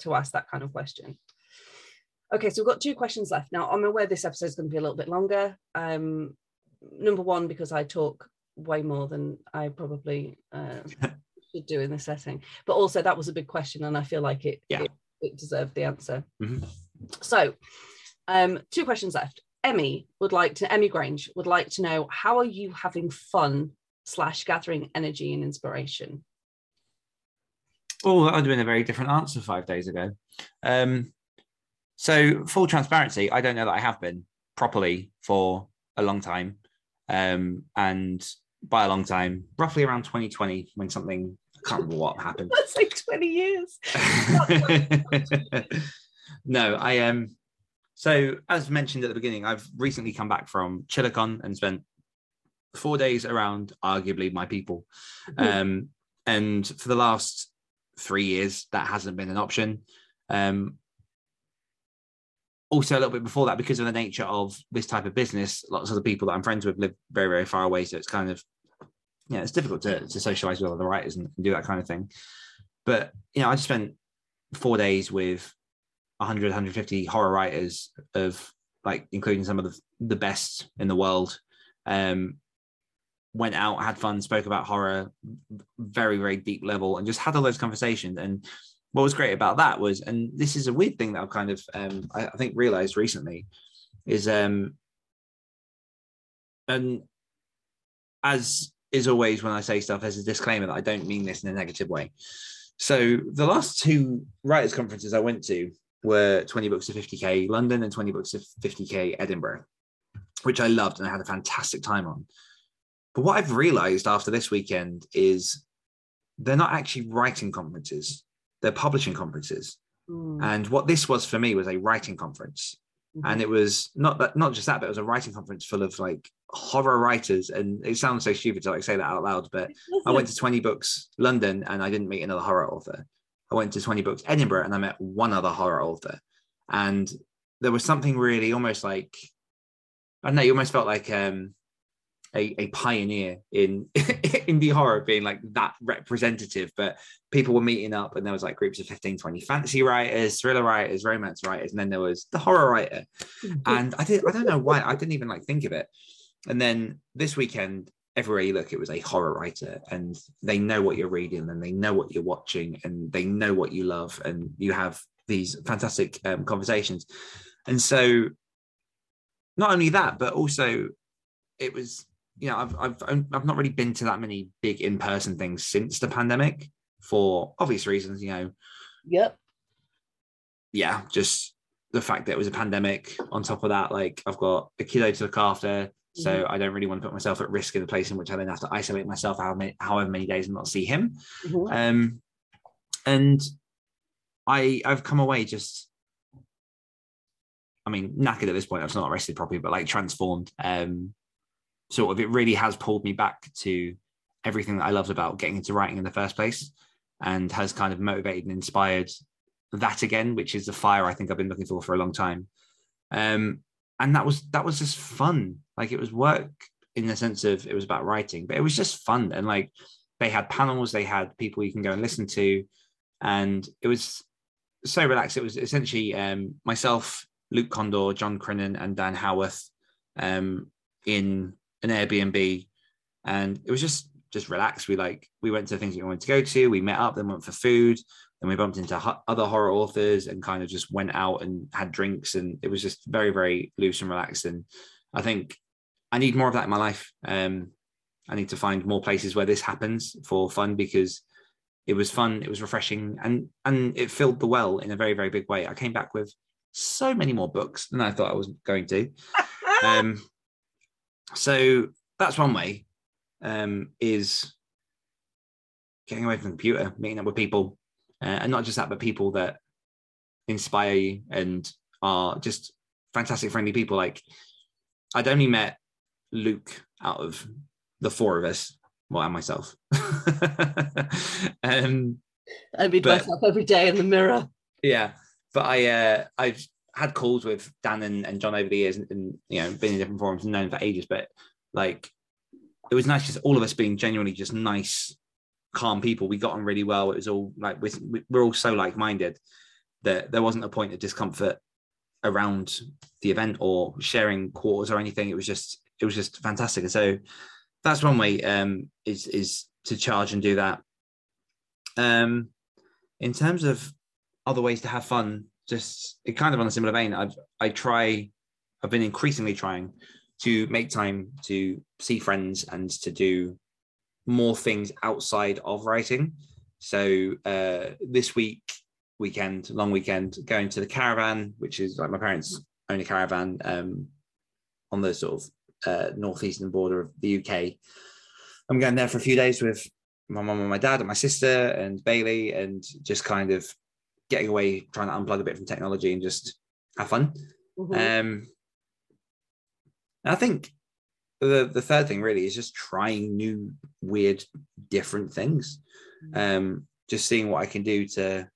S2: to ask that kind of question. Okay, so we've got two questions left. Now, I'm aware this episode is going to be a little bit longer. Um, number one, because I talk way more than I probably uh, should do in this setting, but also that was a big question, and I feel like it
S1: Yeah.
S2: it, it deserved the answer.
S1: Mhm.
S2: So, um, two questions left. Emmy would like to Emmy Grange would like to know how are you having fun slash gathering energy and inspiration.
S1: Oh, that would have been a very different answer five days ago. Um, so, full transparency, I don't know that I have been properly for a long time. Um, and by a long time, roughly around 2020, when something, I can't remember what happened.
S2: That's like 20 years.
S1: no, I am. Um, so, as mentioned at the beginning, I've recently come back from ChillerCon and spent four days around arguably my people. Um, and for the last three years, that hasn't been an option. Um, also, a little bit before that, because of the nature of this type of business, lots of the people that I'm friends with live very, very far away. So it's kind of, yeah, it's difficult to, to socialize with other writers and, do that kind of thing. But, you know, I just spent four days with 100, 150 horror writers of like, including some of the, the best in the world. Um, went out, had fun, spoke about horror, very, very deep level, and just had all those conversations. And what was great about that was, and this is a weird thing that I've kind of, um, I, I think, realized recently, is, um, and as is always when I say stuff, as a disclaimer that I don't mean this in a negative way. So the last two writers' conferences I went to were 20 books of 50k London and 20 books of 50k Edinburgh, which I loved and I had a fantastic time on. But what I've realized after this weekend is they're not actually writing conferences, they're publishing conferences.
S2: Mm,
S1: And what this was for me was a writing conference.
S2: mhm.
S1: And it was not that not just that, but it was a writing conference full of like horror writers. And it sounds so stupid to like say that out loud, but I went to 20 books London and I didn't meet another horror author. I went to 20 books Edinburgh and I met one other horror author. And there was something really almost like I don't know, you almost felt like um a, a pioneer in indie horror being like that representative, but people were meeting up and there was like groups of 15, 20 fantasy writers, thriller writers, romance writers, and then there was the horror writer and I did I don't know why I didn't even like think of it. And then this weekend, everywhere you look, it was a horror writer, and they know what you're reading, and they know what you're watching, and they know what you love, and you have these fantastic um, conversations. And so, not only that, but also it was you know I've I've I've not really been to that many big in person things since the pandemic for obvious reasons. You know,
S2: Yep.
S1: yeah, just the fact that it was a pandemic. On top of that, like I've got a kiddo to look after, so I don't really want to put myself at risk in a place in which I then have to isolate myself however many, however many days and not see him.
S2: Mhm.
S1: Um, and I I've come away just, I mean, knackered at this point. I've not rested properly, but like transformed. Um, sort of, it really has pulled me back to everything that I loved about getting into writing in the first place, and has kind of motivated and inspired that again, which is the fire I think I've been looking for for a long time. Um, and that was that was just fun. Like it was work in the sense of it was about writing, but it was just fun. And like they had panels, they had people you can go and listen to, and it was so relaxed. It was essentially um, myself, Luke Kondor, John Crinan, and Dan Howarth um, in an Airbnb, and it was just just relaxed. We like we went to things we wanted to go to. We met up, then went for food, then we bumped into ho- other horror authors, and kind of just went out and had drinks, and it was just very very loose and relaxed. And I think I need more of that in my life. Um, I need to find more places where this happens for fun because it was fun, it was refreshing, and and it filled the well in a very very big way. I came back with so many more books than I thought I was going to. um, so that's one way um, is getting away from the computer, meeting up with people, uh, and not just that, but people that inspire you and are just fantastic, friendly people. Like I'd only met Luke out of the four of us, well, and myself. um,
S2: I meet
S1: But-
S2: myself every day in the mirror.
S1: yeah, but I uh, I've had calls with Dan and, and John over the years, and, and you know, been in different forums and known for ages. But like, it was nice just all of us being genuinely just nice, calm people. We got on really well. It was all like we, we're all so like minded that there wasn't a point of discomfort around the event or sharing quarters or anything. It was just it was just fantastic. And so that's one way um, is is to charge and do that. Um, in terms of other ways to have fun, just it kind of on a similar vein. I've I try, I've been increasingly trying to make time to see friends and to do more things outside of writing. So uh, this week weekend, long weekend, going to the caravan, which is like my parents own a caravan um, on the sort of uh, northeastern border of the UK. I'm going there for a few days with my mum and my dad and my sister and Bailey, and just kind of getting away, trying to unplug a bit from technology and just have fun.
S2: Mhm.
S1: Um, I think the the third thing really is just trying new, weird, different things. Um, just seeing what I can do to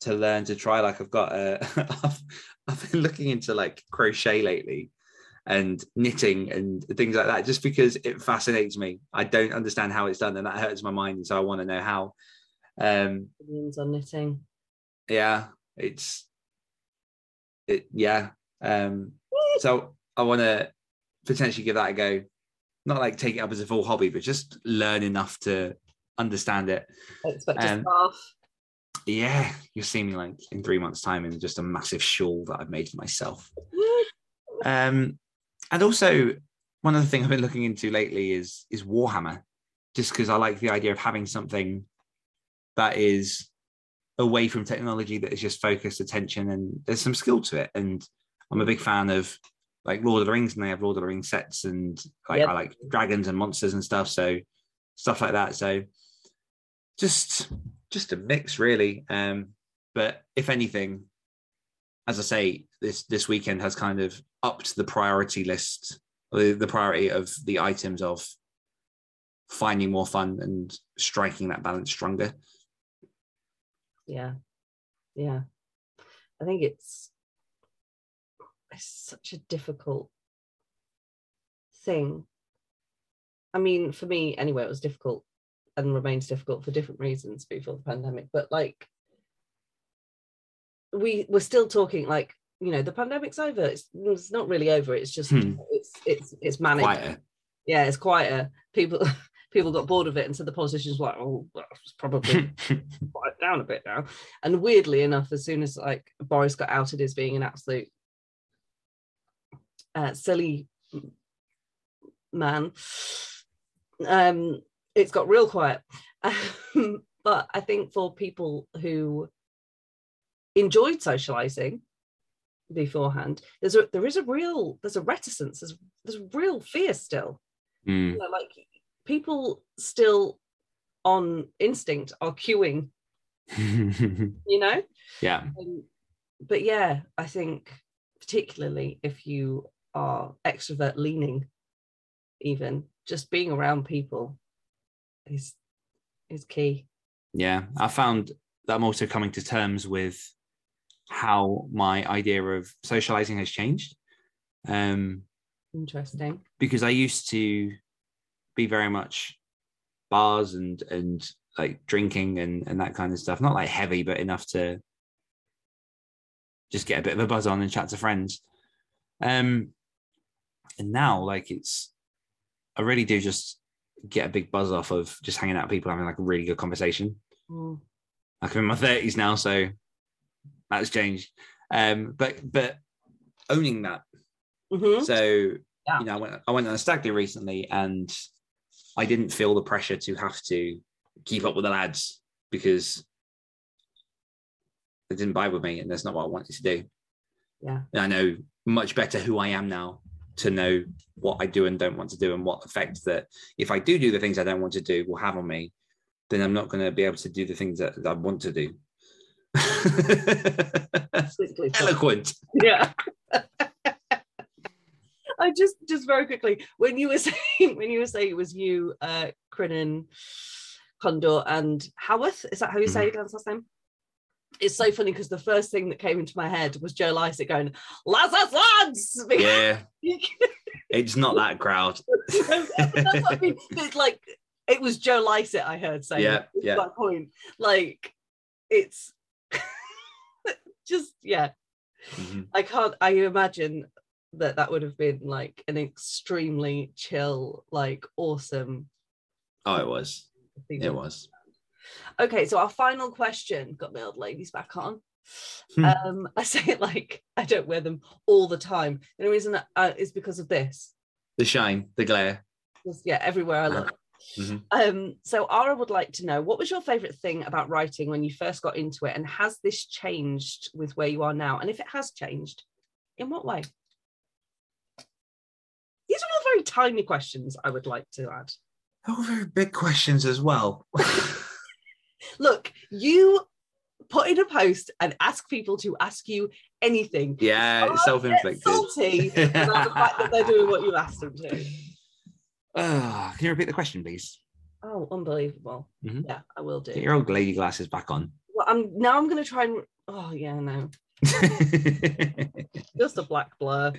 S1: to learn to try. Like I've got a, I've, I've been looking into like crochet lately and knitting and things like that, just because it fascinates me. I don't understand how it's done, and that hurts my mind, and so I want to know how. Um,
S2: Opinions on knitting.
S1: yeah it's it yeah um so i want to potentially give that a go. Not like take it up as a full hobby but just learn enough to understand it.
S2: I expect
S1: Um, yeah you'll see me like in three months time in just a massive shawl that i've made for myself. Um and also one other thing i've been looking into lately is is warhammer just because i like the idea of having something that is away from technology that is just focused attention and there's some skill to it. And i'm a big fan of like lord of the rings and they have lord of the rings sets and like
S2: Yep.
S1: i like dragons and monsters and stuff so stuff like that so just just a mix really um but if anything as i say this this weekend has kind of upped the priority list the, the priority of the items of finding more fun and striking that balance stronger
S2: Yeah. Yeah. I think it's it's such a difficult thing. I mean, for me anyway, it was difficult and remains difficult for different reasons before the pandemic. But like we we're still talking like, you know, the pandemic's over. It's, it's not really over. It's just
S1: Hmm.
S2: it's it's it's managed
S1: quieter
S2: yeah, it's quieter. People people got bored of it, and so the politicians were like, oh, well, it's probably quiet down a bit now. And weirdly enough, as soon as like Boris got outed as being an absolute uh, silly man, um, it's got real quiet. Um, but I think for people who enjoyed socializing beforehand, there's a there is a real there's a reticence, there's there's real fear still
S1: Mm.
S2: you know, like people still on instinct are queuing you know
S1: yeah
S2: Um, but yeah i think particularly if you are extrovert leaning even just being around people is is key.
S1: Yeah, I found that I'm also coming to terms with how my idea of socializing has changed. Um,
S2: Interesting.
S1: because I used to be very much bars and and like drinking and and that kind of stuff. Not like heavy, but enough to just get a bit of a buzz on and chat to friends. Um, and now like it's I really do just get a big buzz off of just hanging out with people having like a really good conversation.
S2: Mm.
S1: Like I'm in my thirties now, so that's changed. Um, but but owning that
S2: Mhm.
S1: so
S2: Yeah.
S1: you know, I went I went on a stag do recently, and I didn't feel the pressure to have to keep up with the lads because they didn't vibe with me, and that's not what I wanted to do.
S2: Yeah.
S1: And I know much better who I am now to know what I do and don't want to do, and what effect that if I do do the things I don't want to do will have on me. Then I'm not going to be able to do the things that, that I want to do. Eloquent.
S2: yeah. I just just very quickly when you were saying when you were saying it was you, uh, Crinan, Kondor, and Howarth. Is that how you say your last name? It's so funny because the first thing that came into my head was Joe Lycett going, lads, lads, lads.
S1: Yeah, it's not that crowd.
S2: I mean. It's like it was Joe Lycett I heard saying
S1: Yeah, yeah.
S2: that point. Like it's just yeah.
S1: Mhm.
S2: I can't. I imagine that that would have been like an extremely chill, like awesome.
S1: Oh, it was. It was.
S2: Okay, so our final question. Got my old ladies back on.
S1: Hmm.
S2: Um, I say it like I don't wear them all the time. The only reason uh, is because of this.
S1: The shine, the glare.
S2: Yeah, everywhere I look.
S1: Mhm.
S2: Um, so Ara would like to know what was your favorite thing about writing when you first got into it, and has this changed with where you are now? And if it has changed, in what way? These are all very tiny questions. I would like to add.
S1: Oh, very big questions as well.
S2: Look, you put in a post and ask people to ask you anything.
S1: yeah, it's self-inflicted.
S2: Salty about the fact that they're doing what you asked them to.
S1: Ah, can you repeat the question, please?
S2: Oh, unbelievable.
S1: Mhm.
S2: Yeah, I will do.
S1: Get your old lady glasses back on.
S2: Well, I'm now I'm gonna try and oh yeah, no. Just a black blur.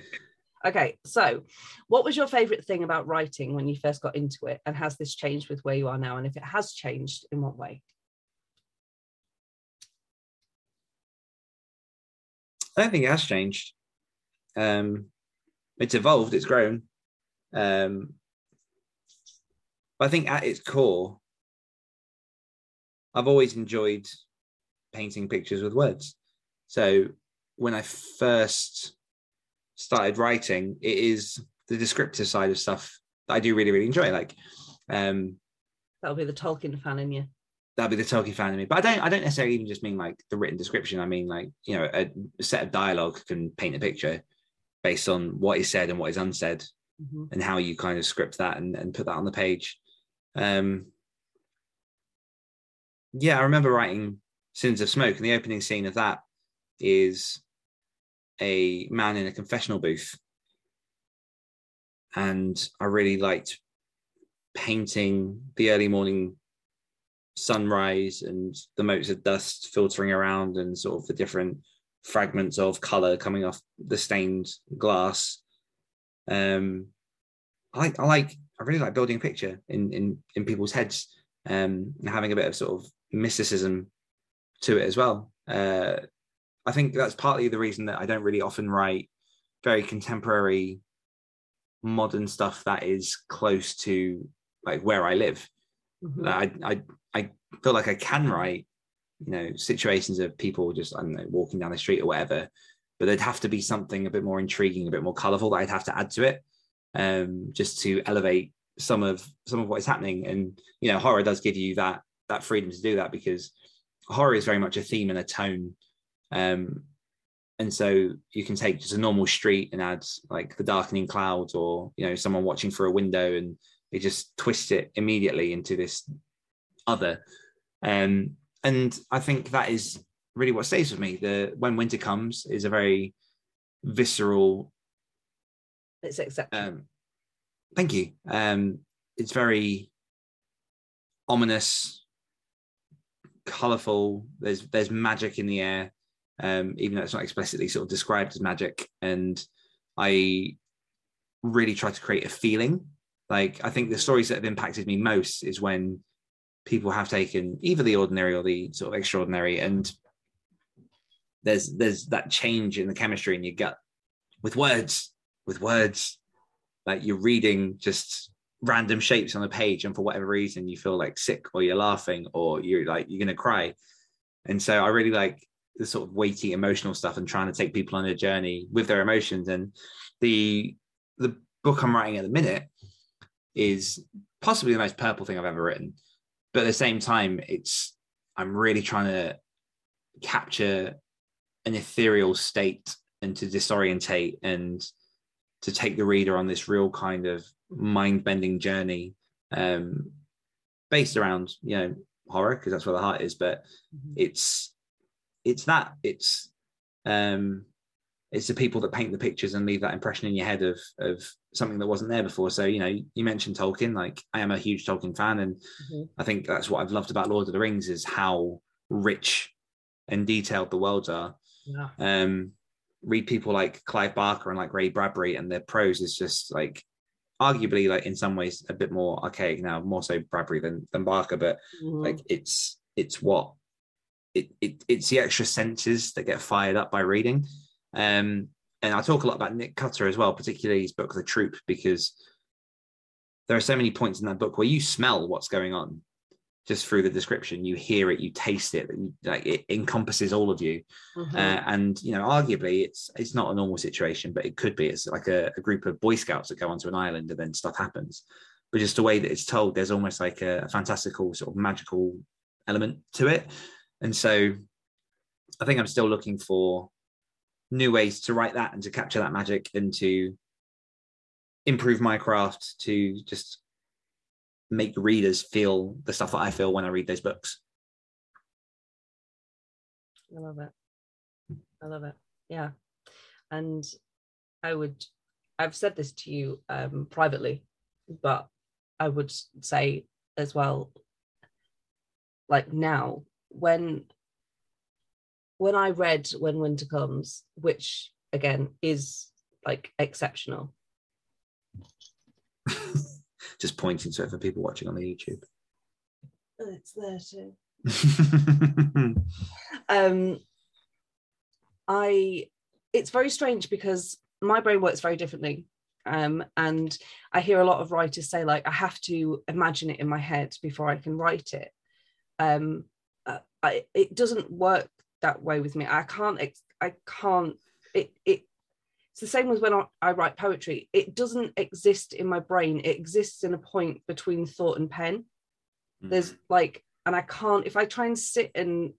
S2: Okay, so what was your favorite thing about writing when you first got into it? And has this changed with where you are now? And if it has changed, in what way?
S1: I don't think it has changed. Um, it's evolved, it's grown. Um, but I think at its core, I've always enjoyed painting pictures with words. So when I first started writing, it is the descriptive side of stuff that I do really, really enjoy. Like um,
S2: That'll be the Tolkien fan in you.
S1: That'd be the Tolkien fan in me. But I don't I don't necessarily even just mean like the written description. I mean like, you know, a, set of dialogue can paint a picture based on what is said and what is unsaid
S2: Mhm.
S1: and how you kind of script that and, and put that on the page. Um yeah, I remember writing Sins of Smoke, and the opening scene of that is a man in a confessional booth. And I really liked painting the early morning sunrise and the motes of dust filtering around and sort of the different fragments of color coming off the stained glass. Um, I like, I like, I really like building a picture in in in people's heads um, and having a bit of sort of mysticism to it as well. Uh, I think that's partly the reason that I don't really often write very contemporary, modern stuff that is close to like where I live.
S2: Mhm.
S1: I, I I feel like I can write, you know, situations of people just I don't know walking down the street or whatever, but there'd have to be something a bit more intriguing, a bit more colourful that I'd have to add to it, um, just to elevate some of some of what is happening. And you know, horror does give you that that freedom to do that because horror is very much a theme and a tone. Um, and so you can take just a normal street and add like the darkening clouds or you know someone watching through a window and they just twist it immediately into this other um and i think that is really what stays with me the when winter comes is a very visceral
S2: It's exceptional.
S1: um thank you um it's very ominous, colorful. There's there's magic in the air, um, even though it's not explicitly sort of described as magic. And I really try to create a feeling. Like I think the stories that have impacted me most is when people have taken either the ordinary or the sort of extraordinary, and there's there's that change in the chemistry in your gut with words, with words. Like you're reading just random shapes on the page, and for whatever reason you feel like sick or you're laughing or you're like you're gonna cry. And so I really like the sort of weighty emotional stuff and trying to take people on a journey with their emotions. And the the book I'm writing at the minute is possibly the most purple thing I've ever written. But at the same time, it's I'm really trying to capture an ethereal state and to disorientate and to take the reader on this real kind of mind-bending journey um based around you know horror because that's where the heart is but
S2: Mhm.
S1: it's it's that it's um it's the people that paint the pictures and leave that impression in your head of of something that wasn't there before so you know you mentioned tolkien like i am a huge tolkien fan and
S2: Mhm.
S1: i think that's what i've loved about lord of the rings is how rich and detailed the worlds are
S2: Yeah.
S1: um read people like clive barker and like ray bradbury and their prose is just like arguably like in some ways a bit more archaic now more so bradbury than than barker but
S2: Mhm.
S1: like it's it's what it, it it's the extra senses that get fired up by reading um and i talk a lot about nick cutter as well particularly his book the troop because there are so many points in that book where you smell what's going on just through the description. You hear it you taste it and, like it encompasses all of you.
S2: Mhm.
S1: uh, and you know arguably it's it's not a normal situation but it could be. It's like a, a group of boy scouts that go onto an island and then stuff happens. But just the way that it's told there's almost like a, a fantastical sort of magical element to it. And so i think i'm still looking for new ways to write that and to capture that magic and to improve my craft to just make readers feel the stuff that i feel when i read those books
S2: I love it. I love it. Yeah. And I would, I've said this to you um, privately, but I would say as well, like now, when when I read When Winter Comes, which again is like exceptional.
S1: just pointing to it for people watching on the youtube
S2: It's there too. um i it's very strange because my brain works very differently um and i hear a lot of writers say like i have to imagine it in my head before i can write it um uh, I, it doesn't work that way with me. I can't i can't it it it's the same as when I, I write poetry. It doesn't exist in my brain. It exists in a point between thought and pen. Mm. There's like and i can't if i try and sit and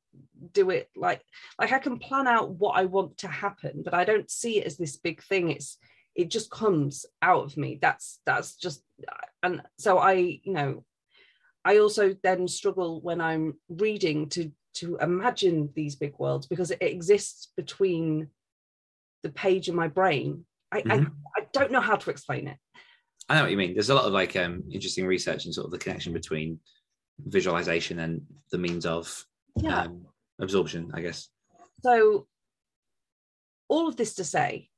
S2: do it like like i can plan out what i want to happen but i don't see it as this big thing. It's it just comes out of me. That's that's just and so i you know i also then struggle when i'm reading to to imagine these big worlds because it exists between the page and my brain i
S1: Mhm.
S2: I, I don't know how to explain it
S1: I know what you mean. There's a lot of like um, interesting research and sort of the connection between visualization and the means of
S2: yeah
S1: um, absorption, I guess.
S2: So, all of this to say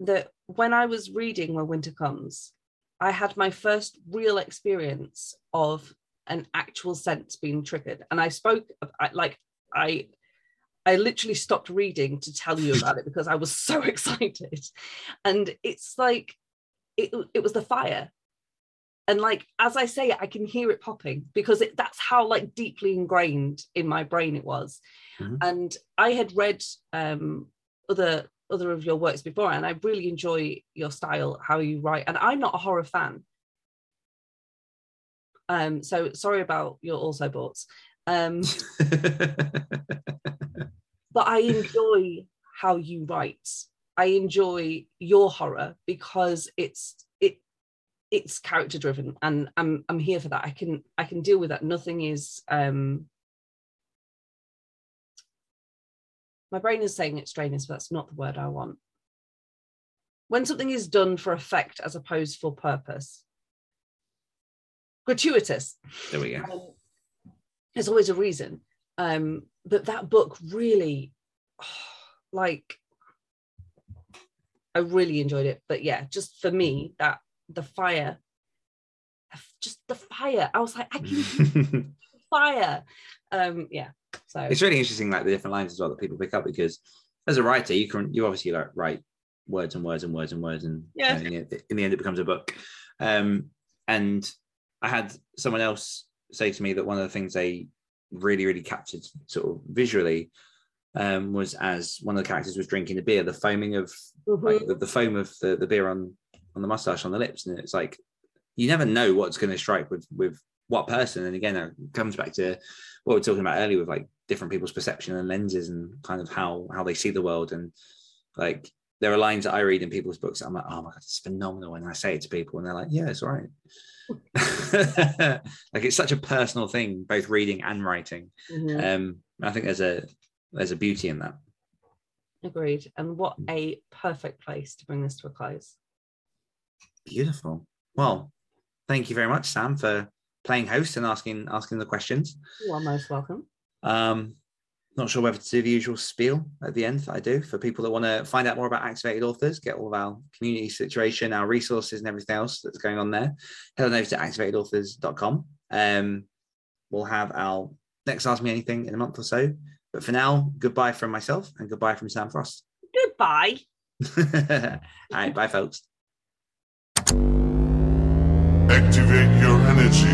S2: that when I was reading When Winter Comes, I had my first real experience of an actual sense being triggered. And I spoke, I, like, I. I literally stopped reading to tell you about it because I was so excited. And it's like, it, it was the fire. And like, as I say it, I can hear it popping because it, that's how like deeply ingrained in my brain it was and I had read um, other other of your works before, and I really enjoy your style, how you write. And I'm not a horror fan, um, so sorry about your also boughts. Um, but I enjoy how you write. I enjoy your horror because it's it it's character driven, and I'm I'm here for that. I can I can deal with that. Nothing is um my brain is saying it's extraneous, but that's not the word I want. When something is done for effect as opposed for purpose. Gratuitous.
S1: There we go.
S2: Um, there's always a reason. Um, but that book really, like, I really enjoyed it. But yeah, just for me, that the fire, just the fire. I was like, I can fire. Um, yeah. So
S1: it's really interesting, like the different lines as well that people pick up because as a writer, you can you obviously like write words and words and words and words, and
S2: Yeah.
S1: in, the, in the end, it becomes a book. Um, and I had someone else say to me that one of the things they really, really captured sort of visually um, was as one of the characters was drinking the beer, the foaming of
S2: Mhm.
S1: like the, the foam of the, the beer on on the mustache on the lips, and it's like you never know what's going to strike with with what person. And again, it comes back to what we were talking about earlier with like different people's perception and lenses and kind of how how they see the world. And like there are lines that I read in people's books. that I'm like, oh my god, it's phenomenal. And I say it to people, and they're like, yeah, it's all right. like it's such a personal thing, both reading and writing.
S2: Mhm.
S1: Um, I think there's a there's a beauty in that.
S2: Agreed. And what a perfect place to bring this to a close.
S1: Beautiful. Well, thank you very much, Sam, for playing host and asking asking the questions.
S2: You are most welcome.
S1: Um, not sure whether to do the usual spiel at the end that I do for people that want to find out more about activated authors, get all of our community situation, our resources, and everything else that's going on there. Head on over to activatedauthors.com. Um, we'll have our next Ask Me Anything in a month or so. But for now, goodbye from myself and goodbye from Sam Frost.
S2: Goodbye.
S1: all right, bye, folks.
S3: Activate your energy.